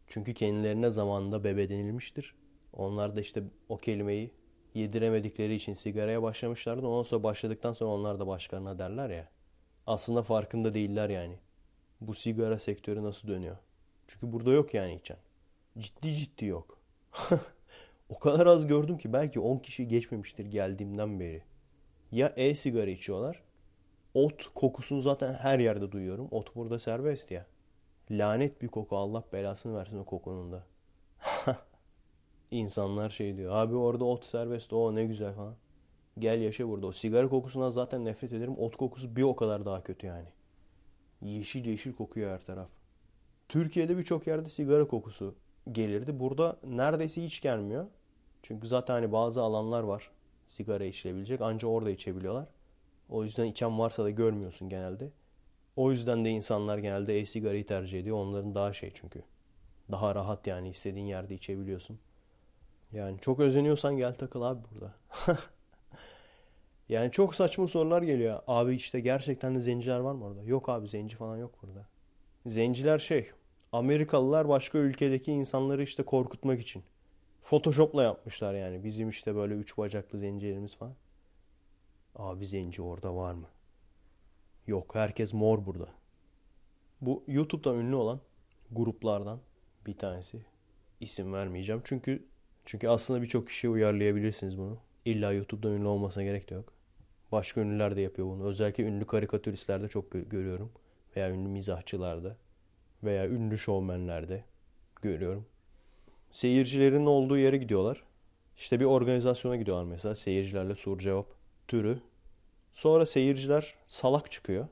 Çünkü kendilerine zamanında bebe denilmiştir. Onlar da işte o kelimeyi yediremedikleri için sigaraya başlamışlardı. Ondan sonra başladıktan sonra onlar da başkalarına derler ya. Aslında farkında değiller yani. Bu sigara sektörü nasıl dönüyor? Çünkü burada yok yani içen. Ciddi ciddi yok. o kadar az gördüm ki belki 10 kişi geçmemiştir geldiğimden beri. Ya e-sigara içiyorlar. Ot kokusunu zaten her yerde duyuyorum. Ot burada serbest ya. Lanet bir koku Allah belasını versin o kokunun da. İnsanlar şey diyor. Abi orada ot serbest. O ne güzel falan. Gel yaşa burada. O sigara kokusundan zaten nefret ederim. Ot kokusu bir o kadar daha kötü yani. Yeşil yeşil kokuyor her taraf. Türkiye'de birçok yerde sigara kokusu gelirdi. Burada neredeyse hiç gelmiyor. Çünkü zaten hani bazı alanlar var sigara içilebilecek. Ancak orada içebiliyorlar. O yüzden içen varsa da görmüyorsun genelde. O yüzden de insanlar genelde e-sigarayı tercih ediyor. Onların daha şey çünkü. Daha rahat yani istediğin yerde içebiliyorsun. Yani çok özeniyorsan gel takıl abi burada. yani çok saçma sorular geliyor. Abi işte gerçekten de zenciler var mı orada? Yok abi zenci falan yok burada. Zenciler şey Amerikalılar başka ülkedeki insanları işte korkutmak için. Photoshop'la yapmışlar yani. Bizim işte böyle üç bacaklı zencilerimiz falan. Abi zenci orada var mı? Yok herkes mor burada. Bu YouTube'da ünlü olan gruplardan bir tanesi. İsim vermeyeceğim. Çünkü çünkü aslında birçok kişiye uyarlayabilirsiniz bunu. İlla YouTube'da ünlü olmasına gerek de yok. Başka ünlüler de yapıyor bunu. Özellikle ünlü karikatüristlerde çok görüyorum. Veya ünlü mizahçılarda. Veya ünlü şovmenlerde görüyorum. Seyircilerin olduğu yere gidiyorlar. İşte bir organizasyona gidiyorlar mesela. Seyircilerle soru cevap türü. Sonra seyirciler salak çıkıyor.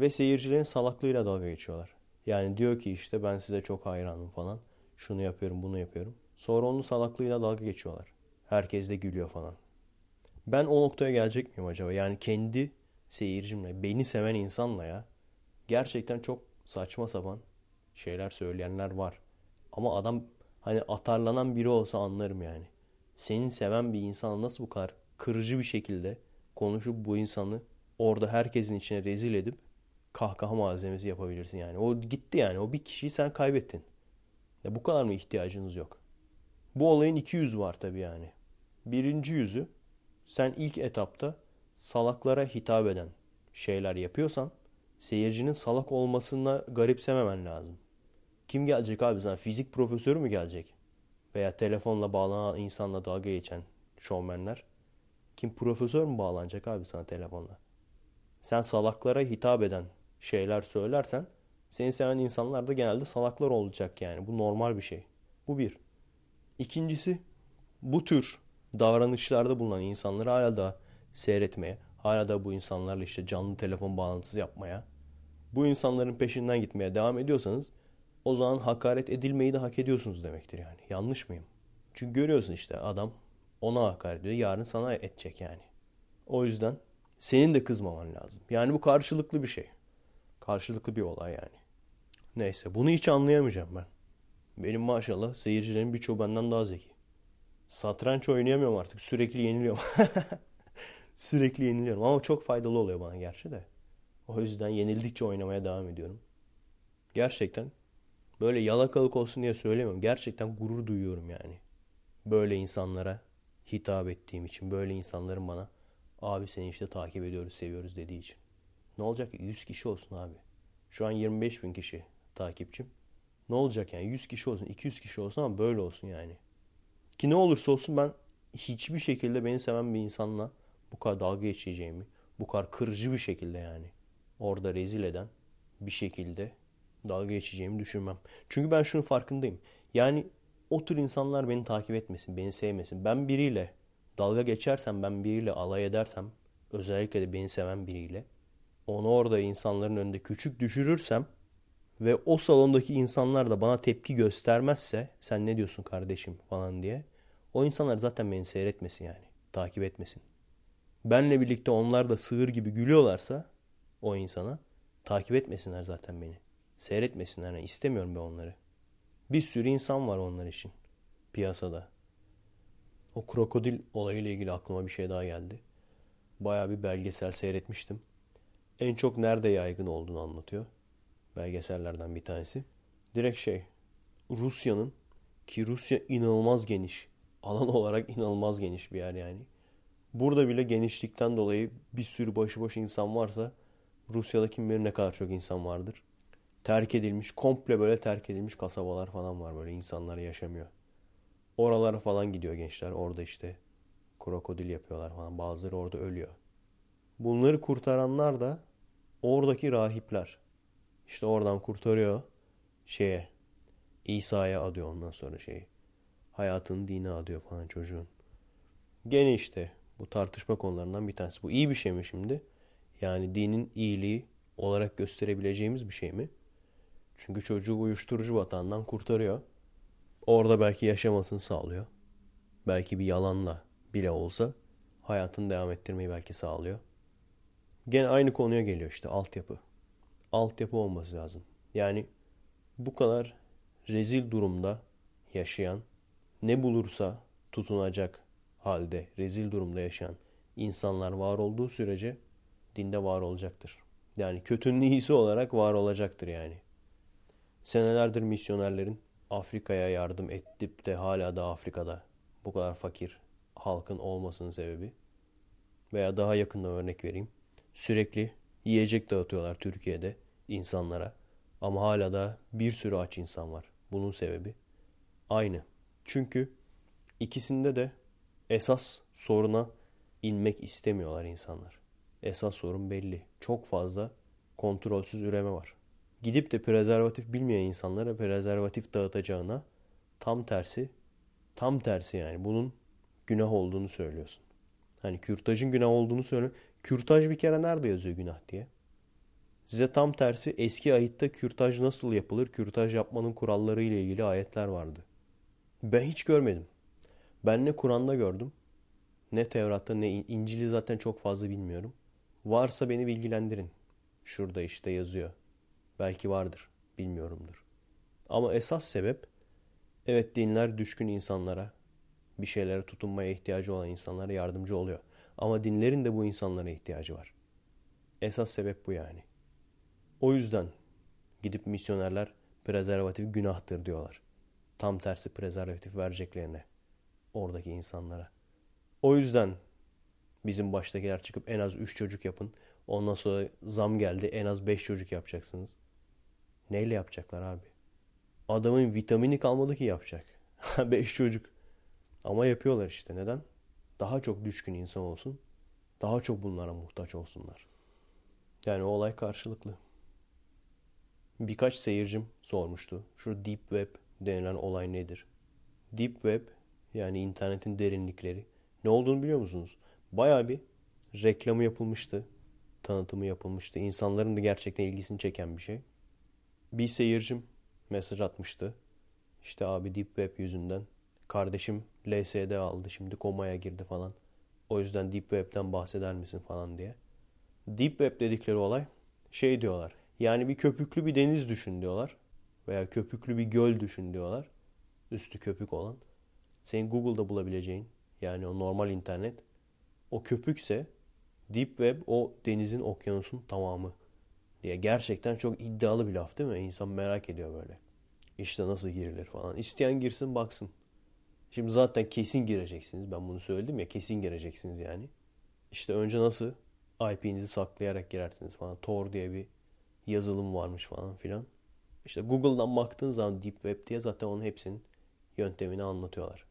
Ve seyircilerin salaklığıyla dalga geçiyorlar. Yani diyor ki işte ben size çok hayranım falan. Şunu yapıyorum bunu yapıyorum. Sonra onun salaklığıyla dalga geçiyorlar. Herkes de gülüyor falan. Ben o noktaya gelecek miyim acaba? Yani kendi seyircimle, beni seven insanla ya gerçekten çok saçma sapan şeyler söyleyenler var. Ama adam hani atarlanan biri olsa anlarım yani. Senin seven bir insan nasıl bu kadar kırıcı bir şekilde konuşup bu insanı orada herkesin içine rezil edip kahkaha malzemesi yapabilirsin yani. O gitti yani. O bir kişiyi sen kaybettin. Ya bu kadar mı ihtiyacınız yok? Bu olayın iki yüzü var tabii yani. Birinci yüzü sen ilk etapta salaklara hitap eden şeyler yapıyorsan seyircinin salak olmasına garipsememen lazım. Kim gelecek abi sana? Fizik profesörü mü gelecek? Veya telefonla bağlanan insanla dalga geçen şovmenler. Kim profesör mü bağlanacak abi sana telefonla? Sen salaklara hitap eden şeyler söylersen seni seven insanlar da genelde salaklar olacak yani. Bu normal bir şey. Bu bir. İkincisi bu tür davranışlarda bulunan insanları hala da seyretmeye, hala da bu insanlarla işte canlı telefon bağlantısı yapmaya, bu insanların peşinden gitmeye devam ediyorsanız o zaman hakaret edilmeyi de hak ediyorsunuz demektir yani. Yanlış mıyım? Çünkü görüyorsun işte adam ona hakaret ediyor. Yarın sana edecek yani. O yüzden senin de kızmaman lazım. Yani bu karşılıklı bir şey. Karşılıklı bir olay yani. Neyse bunu hiç anlayamayacağım ben. Benim maşallah seyircilerin birçoğu benden daha zeki. Satranç oynayamıyorum artık. Sürekli yeniliyorum. Sürekli yeniliyorum. Ama çok faydalı oluyor bana gerçi de. O yüzden yenildikçe oynamaya devam ediyorum. Gerçekten Böyle yalakalık olsun diye söylemiyorum. Gerçekten gurur duyuyorum yani. Böyle insanlara hitap ettiğim için. Böyle insanların bana abi seni işte takip ediyoruz, seviyoruz dediği için. Ne olacak? 100 kişi olsun abi. Şu an 25 bin kişi takipçim. Ne olacak yani? 100 kişi olsun, 200 kişi olsun ama böyle olsun yani. Ki ne olursa olsun ben hiçbir şekilde beni seven bir insanla bu kadar dalga geçeceğimi, bu kadar kırıcı bir şekilde yani orada rezil eden bir şekilde dalga geçeceğimi düşünmem. Çünkü ben şunun farkındayım. Yani o tür insanlar beni takip etmesin, beni sevmesin. Ben biriyle dalga geçersem, ben biriyle alay edersem, özellikle de beni seven biriyle, onu orada insanların önünde küçük düşürürsem ve o salondaki insanlar da bana tepki göstermezse, sen ne diyorsun kardeşim falan diye, o insanlar zaten beni seyretmesin yani, takip etmesin. Benle birlikte onlar da sığır gibi gülüyorlarsa o insana, takip etmesinler zaten beni. Seyretmesinler. Yani istemiyorum ben onları. Bir sürü insan var onlar için piyasada. O krokodil olayıyla ilgili aklıma bir şey daha geldi. Baya bir belgesel seyretmiştim. En çok nerede yaygın olduğunu anlatıyor. Belgesellerden bir tanesi. Direkt şey Rusya'nın ki Rusya inanılmaz geniş. Alan olarak inanılmaz geniş bir yer yani. Burada bile genişlikten dolayı bir sürü başıboş insan varsa Rusya'da kim bilir ne kadar çok insan vardır terk edilmiş, komple böyle terk edilmiş kasabalar falan var böyle insanlar yaşamıyor. Oralara falan gidiyor gençler. Orada işte krokodil yapıyorlar falan. Bazıları orada ölüyor. Bunları kurtaranlar da oradaki rahipler. İşte oradan kurtarıyor şeye İsa'ya adıyor ondan sonra şeyi. Hayatın dini adıyor falan çocuğun. Gene işte bu tartışma konularından bir tanesi. Bu iyi bir şey mi şimdi? Yani dinin iyiliği olarak gösterebileceğimiz bir şey mi? Çünkü çocuğu uyuşturucu batağından kurtarıyor. Orada belki yaşamasını sağlıyor. Belki bir yalanla bile olsa hayatını devam ettirmeyi belki sağlıyor. Gene aynı konuya geliyor işte altyapı. Altyapı olması lazım. Yani bu kadar rezil durumda yaşayan, ne bulursa tutunacak halde rezil durumda yaşayan insanlar var olduğu sürece dinde var olacaktır. Yani kötünün iyisi olarak var olacaktır yani. Senelerdir misyonerlerin Afrika'ya yardım edip de hala da Afrika'da bu kadar fakir halkın olmasının sebebi veya daha yakında örnek vereyim. Sürekli yiyecek dağıtıyorlar Türkiye'de insanlara ama hala da bir sürü aç insan var. Bunun sebebi aynı. Çünkü ikisinde de esas soruna inmek istemiyorlar insanlar. Esas sorun belli. Çok fazla kontrolsüz üreme var gidip de prezervatif bilmeyen insanlara prezervatif dağıtacağına tam tersi tam tersi yani bunun günah olduğunu söylüyorsun. Hani kürtajın günah olduğunu söyle. Kürtaj bir kere nerede yazıyor günah diye? Size tam tersi eski ayitte kürtaj nasıl yapılır, kürtaj yapmanın kuralları ile ilgili ayetler vardı. Ben hiç görmedim. Ben ne Kur'an'da gördüm, ne Tevrat'ta ne İncil'i zaten çok fazla bilmiyorum. Varsa beni bilgilendirin. Şurada işte yazıyor. Belki vardır. Bilmiyorumdur. Ama esas sebep evet dinler düşkün insanlara, bir şeylere tutunmaya ihtiyacı olan insanlara yardımcı oluyor. Ama dinlerin de bu insanlara ihtiyacı var. Esas sebep bu yani. O yüzden gidip misyonerler prezervatif günahtır diyorlar. Tam tersi prezervatif vereceklerine oradaki insanlara. O yüzden bizim baştakiler çıkıp en az 3 çocuk yapın. Ondan sonra zam geldi en az 5 çocuk yapacaksınız. Neyle yapacaklar abi? Adamın vitamini kalmadı ki yapacak. Beş çocuk. Ama yapıyorlar işte. Neden? Daha çok düşkün insan olsun. Daha çok bunlara muhtaç olsunlar. Yani o olay karşılıklı. Birkaç seyircim sormuştu. Şu Deep Web denilen olay nedir? Deep Web yani internetin derinlikleri. Ne olduğunu biliyor musunuz? Baya bir reklamı yapılmıştı. Tanıtımı yapılmıştı. İnsanların da gerçekten ilgisini çeken bir şey bir seyircim mesaj atmıştı. İşte abi Deep Web yüzünden kardeşim LSD aldı şimdi komaya girdi falan. O yüzden Deep Web'den bahseder misin falan diye. Deep Web dedikleri olay şey diyorlar. Yani bir köpüklü bir deniz düşün diyorlar. Veya köpüklü bir göl düşün diyorlar. Üstü köpük olan. Senin Google'da bulabileceğin yani o normal internet o köpükse Deep Web o denizin okyanusun tamamı diye. Gerçekten çok iddialı bir laf değil mi? İnsan merak ediyor böyle. İşte nasıl girilir falan. İsteyen girsin baksın. Şimdi zaten kesin gireceksiniz. Ben bunu söyledim ya kesin gireceksiniz yani. İşte önce nasıl IP'nizi saklayarak girersiniz falan. Tor diye bir yazılım varmış falan filan. İşte Google'dan baktığın zaman Deep Web diye zaten onun hepsinin yöntemini anlatıyorlar.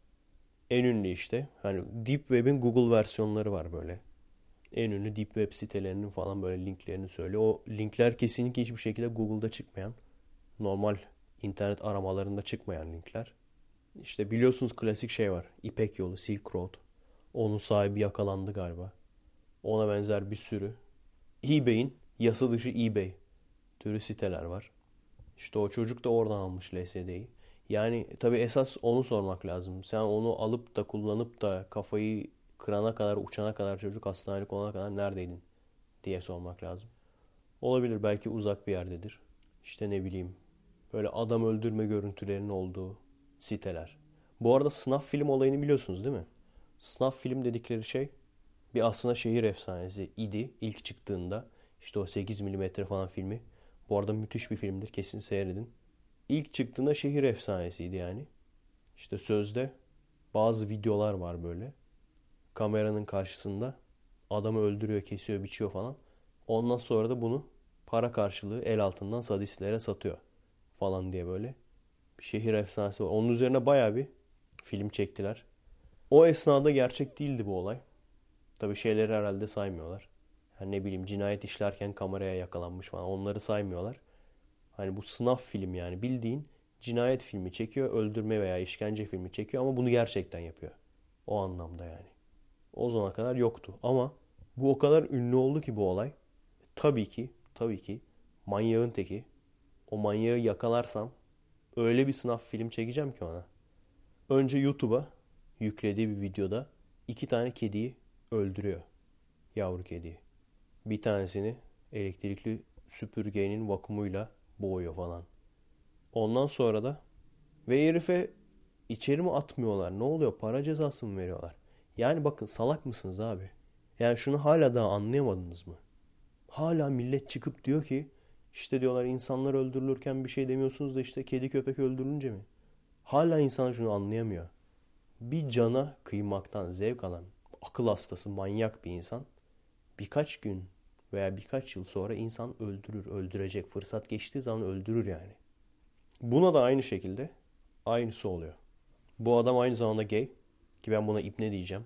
En ünlü işte hani Deep Web'in Google versiyonları var böyle. En ünlü Deep Web sitelerinin falan böyle linklerini söylüyor. O linkler kesinlikle hiçbir şekilde Google'da çıkmayan, normal internet aramalarında çıkmayan linkler. İşte biliyorsunuz klasik şey var. İpek yolu, Silk Road. Onun sahibi yakalandı galiba. Ona benzer bir sürü. eBay'in yasa dışı eBay türü siteler var. İşte o çocuk da oradan almış LSD'yi. Yani tabi esas onu sormak lazım. Sen onu alıp da kullanıp da kafayı kırana kadar, uçana kadar çocuk hastanelik olana kadar neredeydin diye sormak lazım. Olabilir belki uzak bir yerdedir. İşte ne bileyim böyle adam öldürme görüntülerinin olduğu siteler. Bu arada sınav film olayını biliyorsunuz değil mi? Sınav film dedikleri şey bir aslında şehir efsanesi idi ilk çıktığında. İşte o 8 mm falan filmi. Bu arada müthiş bir filmdir. Kesin seyredin. İlk çıktığında şehir efsanesiydi yani. İşte sözde bazı videolar var böyle. Kameranın karşısında adamı öldürüyor, kesiyor, biçiyor falan. Ondan sonra da bunu para karşılığı el altından sadistlere satıyor falan diye böyle bir şehir efsanesi var. Onun üzerine baya bir film çektiler. O esnada gerçek değildi bu olay. Tabi şeyleri herhalde saymıyorlar. Yani ne bileyim cinayet işlerken kameraya yakalanmış falan onları saymıyorlar. Hani bu sınav film yani bildiğin cinayet filmi çekiyor, öldürme veya işkence filmi çekiyor ama bunu gerçekten yapıyor. O anlamda yani. O zamana kadar yoktu ama bu o kadar ünlü oldu ki bu olay. Tabii ki, tabii ki manyağın teki. O manyağı yakalarsam öyle bir sınav film çekeceğim ki ona. Önce YouTube'a yüklediği bir videoda iki tane kediyi öldürüyor. Yavru kediyi. Bir tanesini elektrikli süpürgenin vakumuyla boğuyor falan. Ondan sonra da ve herife içeri mi atmıyorlar? Ne oluyor? Para cezası mı veriyorlar? Yani bakın salak mısınız abi? Yani şunu hala daha anlayamadınız mı? Hala millet çıkıp diyor ki işte diyorlar insanlar öldürülürken bir şey demiyorsunuz da işte kedi köpek öldürülünce mi? Hala insan şunu anlayamıyor. Bir cana kıymaktan zevk alan akıl hastası manyak bir insan birkaç gün veya birkaç yıl sonra insan öldürür, öldürecek. Fırsat geçtiği zaman öldürür yani. Buna da aynı şekilde aynısı oluyor. Bu adam aynı zamanda gay ki ben buna ibne diyeceğim.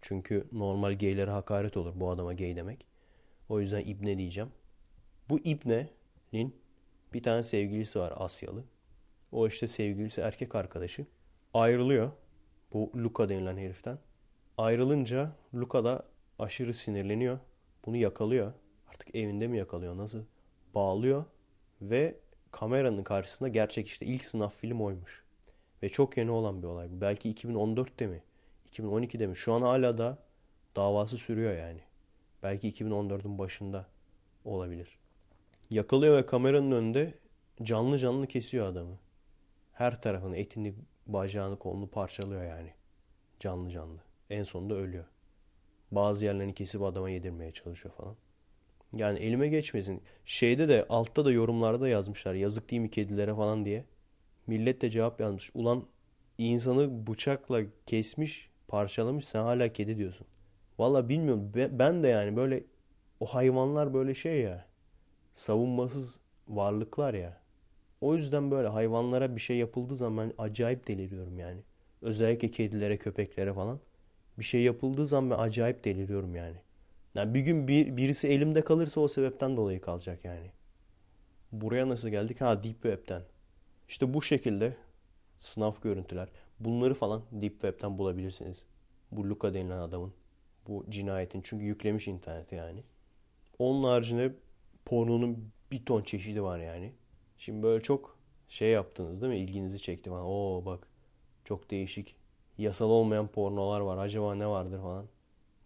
Çünkü normal gaylere hakaret olur bu adama gay demek. O yüzden ibne diyeceğim. Bu ibnenin bir tane sevgilisi var Asyalı. O işte sevgilisi erkek arkadaşı. Ayrılıyor bu Luka denilen heriften. Ayrılınca Luka da aşırı sinirleniyor. Bunu yakalıyor. Artık evinde mi yakalıyor nasıl? Bağlıyor ve kameranın karşısında gerçek işte ilk sınav film oymuş. Ve çok yeni olan bir olay. Belki 2014'te mi? 2012'de mi? Şu an hala da davası sürüyor yani. Belki 2014'ün başında olabilir. Yakalıyor ve kameranın önünde canlı canlı kesiyor adamı. Her tarafını, etini, bacağını, kolunu parçalıyor yani. Canlı canlı. En sonunda ölüyor. Bazı yerlerini kesip adama yedirmeye çalışıyor falan. Yani elime geçmesin. Şeyde de altta da yorumlarda yazmışlar. Yazık değil mi kedilere falan diye. Millet de cevap yazmış. Ulan insanı bıçakla kesmiş, parçalamış sen hala kedi diyorsun. Valla bilmiyorum. Ben de yani böyle o hayvanlar böyle şey ya. Savunmasız varlıklar ya. O yüzden böyle hayvanlara bir şey yapıldığı zaman ben acayip deliriyorum yani. Özellikle kedilere, köpeklere falan bir şey yapıldığı zaman ben acayip deliriyorum yani. Yani bir gün bir, birisi elimde kalırsa o sebepten dolayı kalacak yani. Buraya nasıl geldik? Ha Deep Web'ten. İşte bu şekilde sınav görüntüler. Bunları falan Deep Web'ten bulabilirsiniz. Bu Luca denilen adamın. Bu cinayetin. Çünkü yüklemiş internete yani. Onun haricinde pornonun bir ton çeşidi var yani. Şimdi böyle çok şey yaptınız değil mi? İlginizi çekti falan. Oo bak çok değişik yasal olmayan pornolar var. Acaba ne vardır falan.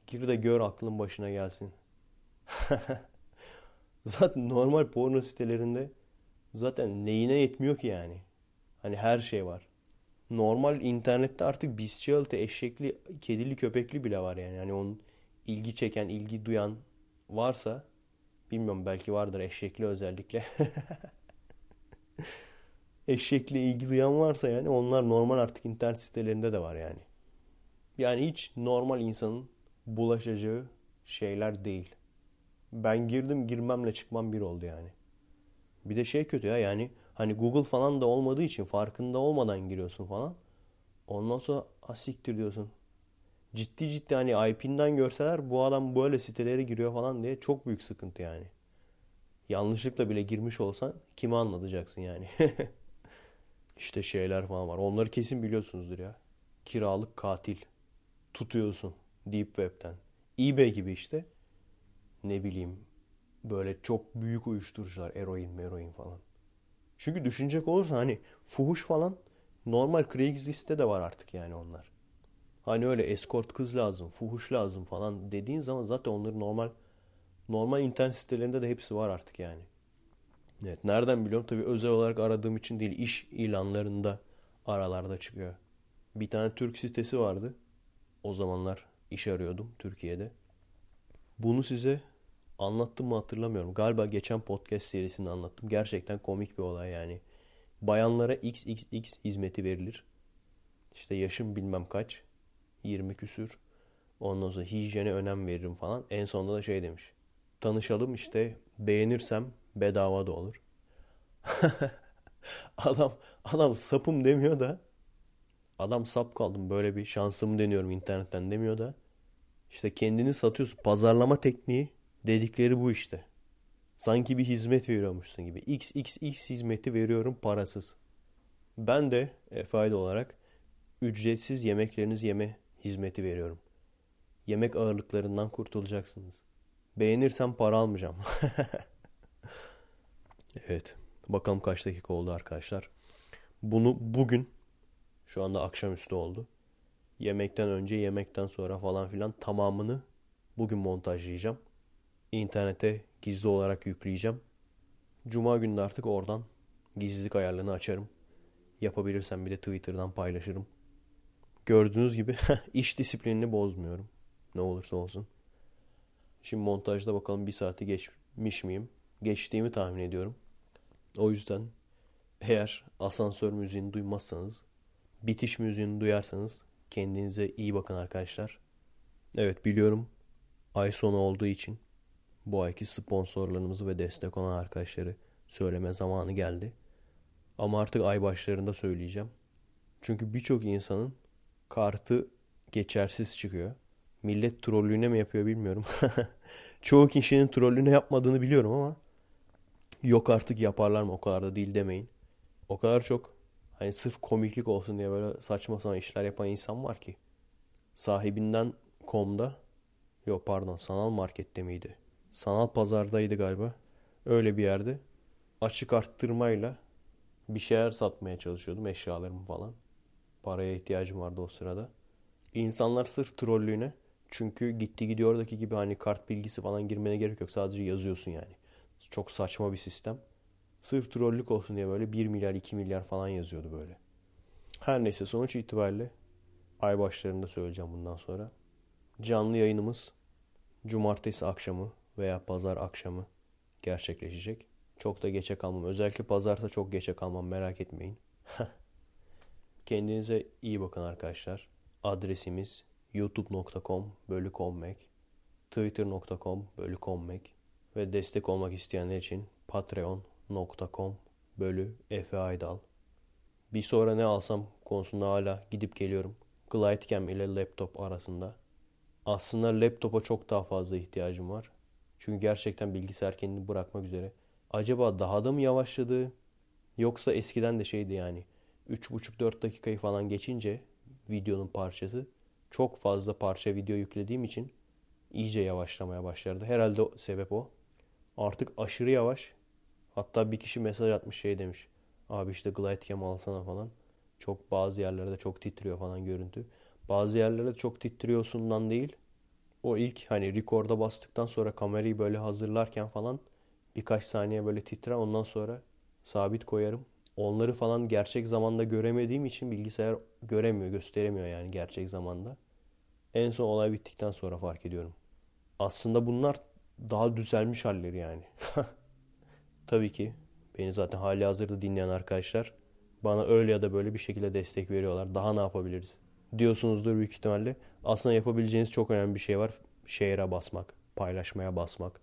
Gir de gör aklın başına gelsin. zaten normal porno sitelerinde zaten neyine yetmiyor ki yani. Hani her şey var. Normal internette artık bestiality, eşekli, kedili, köpekli bile var yani. Hani onun ilgi çeken, ilgi duyan varsa bilmiyorum belki vardır eşekli özellikle. eşekle ilgi duyan varsa yani onlar normal artık internet sitelerinde de var yani. Yani hiç normal insanın bulaşacağı şeyler değil. Ben girdim girmemle çıkmam bir oldu yani. Bir de şey kötü ya yani hani Google falan da olmadığı için farkında olmadan giriyorsun falan. Ondan sonra asiktir diyorsun. Ciddi ciddi hani IP'nden görseler bu adam böyle sitelere giriyor falan diye çok büyük sıkıntı yani. Yanlışlıkla bile girmiş olsan kime anlatacaksın yani. işte şeyler falan var. Onları kesin biliyorsunuzdur ya. Kiralık katil tutuyorsun Deep Web'ten. eBay gibi işte. Ne bileyim böyle çok büyük uyuşturucular. Eroin, meroin falan. Çünkü düşünecek olursa hani fuhuş falan normal Craigslist'te de var artık yani onlar. Hani öyle escort kız lazım, fuhuş lazım falan dediğin zaman zaten onların normal normal internet sitelerinde de hepsi var artık yani. Evet nereden biliyorum? Tabii özel olarak aradığım için değil iş ilanlarında aralarda çıkıyor. Bir tane Türk sitesi vardı. O zamanlar iş arıyordum Türkiye'de. Bunu size anlattım mı hatırlamıyorum. Galiba geçen podcast serisinde anlattım. Gerçekten komik bir olay yani. Bayanlara XXX hizmeti verilir. İşte yaşım bilmem kaç. 20 küsür. Ondan sonra hijyene önem veririm falan. En sonunda da şey demiş. Tanışalım işte beğenirsem bedava da olur. adam adam sapım demiyor da adam sap kaldım böyle bir şansımı deniyorum internetten demiyor da işte kendini satıyorsun. Pazarlama tekniği dedikleri bu işte. Sanki bir hizmet veriyormuşsun gibi. XXX hizmeti veriyorum parasız. Ben de e, fayda olarak ücretsiz yemeklerinizi yeme hizmeti veriyorum. Yemek ağırlıklarından kurtulacaksınız. Beğenirsem para almayacağım. evet. Bakalım kaç dakika oldu arkadaşlar. Bunu bugün şu anda akşamüstü oldu. Yemekten önce, yemekten sonra falan filan tamamını bugün montajlayacağım. İnternete gizli olarak yükleyeceğim. Cuma günü artık oradan gizlilik ayarlarını açarım. Yapabilirsem bir de Twitter'dan paylaşırım. Gördüğünüz gibi iş disiplinini bozmuyorum. Ne olursa olsun. Şimdi montajda bakalım bir saati geçmiş miyim? Geçtiğimi tahmin ediyorum. O yüzden eğer asansör müziğini duymazsanız, bitiş müziğini duyarsanız kendinize iyi bakın arkadaşlar. Evet biliyorum ay sonu olduğu için bu ayki sponsorlarımızı ve destek olan arkadaşları söyleme zamanı geldi. Ama artık ay başlarında söyleyeceğim. Çünkü birçok insanın kartı geçersiz çıkıyor. Millet trollüğüne mi yapıyor bilmiyorum. Çoğu kişinin trollüğüne yapmadığını biliyorum ama yok artık yaparlar mı o kadar da değil demeyin. O kadar çok hani sırf komiklik olsun diye böyle saçma sapan işler yapan insan var ki. Sahibinden komda yok pardon sanal markette miydi? Sanal pazardaydı galiba. Öyle bir yerde açık arttırmayla bir şeyler satmaya çalışıyordum eşyalarımı falan. Paraya ihtiyacım vardı o sırada. İnsanlar sırf trollüğüne çünkü gitti gidiyordaki gibi hani kart bilgisi falan girmene gerek yok. Sadece yazıyorsun yani. Çok saçma bir sistem. Sırf trollük olsun diye böyle 1 milyar 2 milyar falan yazıyordu böyle. Her neyse sonuç itibariyle ay başlarında söyleyeceğim bundan sonra. Canlı yayınımız cumartesi akşamı veya pazar akşamı gerçekleşecek. Çok da geçe kalmam. Özellikle pazarsa çok geçe kalmam merak etmeyin. Kendinize iyi bakın arkadaşlar. Adresimiz youtube.com bölü twitter.com bölü ve destek olmak isteyenler için patreon.com bölü Efe Aydal. Bir sonra ne alsam konusunda hala gidip geliyorum. Glidecam ile laptop arasında. Aslında laptopa çok daha fazla ihtiyacım var. Çünkü gerçekten bilgisayar kendini bırakmak üzere. Acaba daha da mı yavaşladı? Yoksa eskiden de şeydi yani 3,5-4 dakikayı falan geçince videonun parçası çok fazla parça video yüklediğim için iyice yavaşlamaya başladı. Herhalde o, sebep o. Artık aşırı yavaş. Hatta bir kişi mesaj atmış şey demiş. Abi işte Glidecam alsana falan. Çok bazı yerlerde çok titriyor falan görüntü. Bazı yerlerde çok titriyorsundan değil. O ilk hani rekorda bastıktan sonra kamerayı böyle hazırlarken falan birkaç saniye böyle titrer. Ondan sonra sabit koyarım. Onları falan gerçek zamanda göremediğim için bilgisayar göremiyor, gösteremiyor yani gerçek zamanda. En son olay bittikten sonra fark ediyorum. Aslında bunlar daha düzelmiş halleri yani. Tabii ki beni zaten hali hazırda dinleyen arkadaşlar Bana öyle ya da böyle bir şekilde destek veriyorlar. Daha ne yapabiliriz? Diyorsunuzdur büyük ihtimalle. Aslında yapabileceğiniz çok önemli bir şey var. Şehre basmak, paylaşmaya basmak.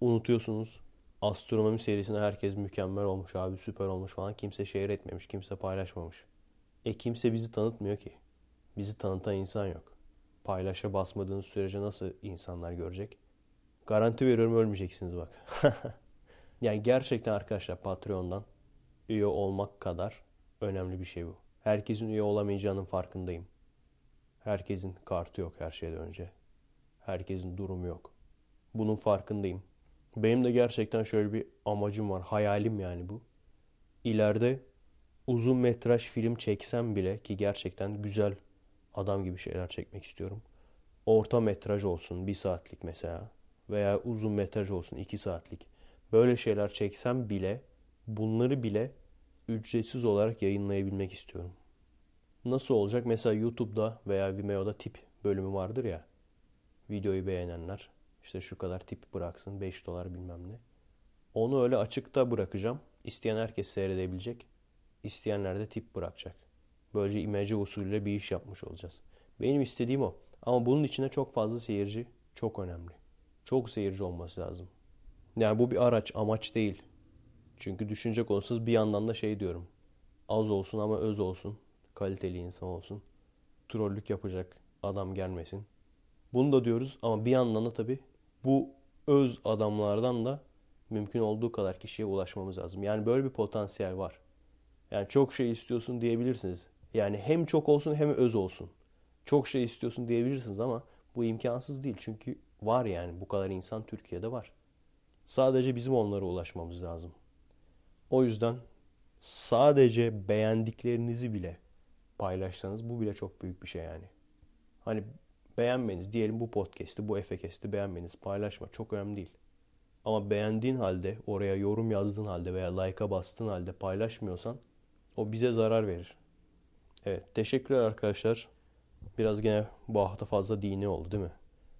Unutuyorsunuz. Astronomi serisinde herkes mükemmel olmuş abi, süper olmuş falan. Kimse şehir etmemiş, kimse paylaşmamış. E kimse bizi tanıtmıyor ki. Bizi tanıtan insan yok. Paylaşa basmadığınız sürece nasıl insanlar görecek? Garanti veriyorum ölmeyeceksiniz bak. yani gerçekten arkadaşlar Patreon'dan üye olmak kadar önemli bir şey bu. Herkesin üye olamayacağının farkındayım. Herkesin kartı yok her şeyden önce. Herkesin durumu yok. Bunun farkındayım. Benim de gerçekten şöyle bir amacım var. Hayalim yani bu. İleride uzun metraj film çeksem bile ki gerçekten güzel adam gibi şeyler çekmek istiyorum. Orta metraj olsun bir saatlik mesela veya uzun metraj olsun iki saatlik. Böyle şeyler çeksem bile bunları bile ücretsiz olarak yayınlayabilmek istiyorum. Nasıl olacak? Mesela YouTube'da veya Vimeo'da tip bölümü vardır ya. Videoyu beğenenler işte şu kadar tip bıraksın 5 dolar bilmem ne. Onu öyle açıkta bırakacağım. İsteyen herkes seyredebilecek. İsteyenler de tip bırakacak. Böylece imece usulüyle bir iş yapmış olacağız. Benim istediğim o. Ama bunun içinde çok fazla seyirci çok önemli. Çok seyirci olması lazım. Yani bu bir araç, amaç değil. Çünkü düşünecek olsanız bir yandan da şey diyorum. Az olsun ama öz olsun. Kaliteli insan olsun. Trollük yapacak adam gelmesin. Bunu da diyoruz ama bir yandan da tabii bu öz adamlardan da mümkün olduğu kadar kişiye ulaşmamız lazım. Yani böyle bir potansiyel var. Yani çok şey istiyorsun diyebilirsiniz. Yani hem çok olsun hem öz olsun. Çok şey istiyorsun diyebilirsiniz ama bu imkansız değil. Çünkü var yani bu kadar insan Türkiye'de var. Sadece bizim onlara ulaşmamız lazım. O yüzden sadece beğendiklerinizi bile paylaşsanız bu bile çok büyük bir şey yani. Hani beğenmeniz diyelim bu podcast'i, bu efekesti beğenmeniz, paylaşma çok önemli değil. Ama beğendiğin halde, oraya yorum yazdığın halde veya like'a bastığın halde paylaşmıyorsan o bize zarar verir. Evet, teşekkürler arkadaşlar. Biraz gene bu hafta fazla dini oldu değil mi?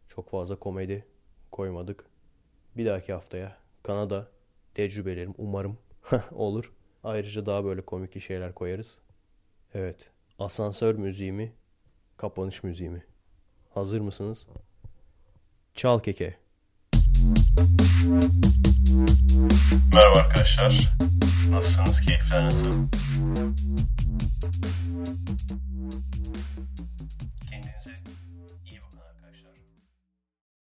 Çok fazla komedi koymadık. Bir dahaki haftaya Kanada tecrübelerim umarım olur. Ayrıca daha böyle komikli şeyler koyarız. Evet. Asansör müziği mi? Kapanış müziği mi? Hazır mısınız? Çal keke. Merhaba arkadaşlar. Nasılsınız? Keyifler nasıl?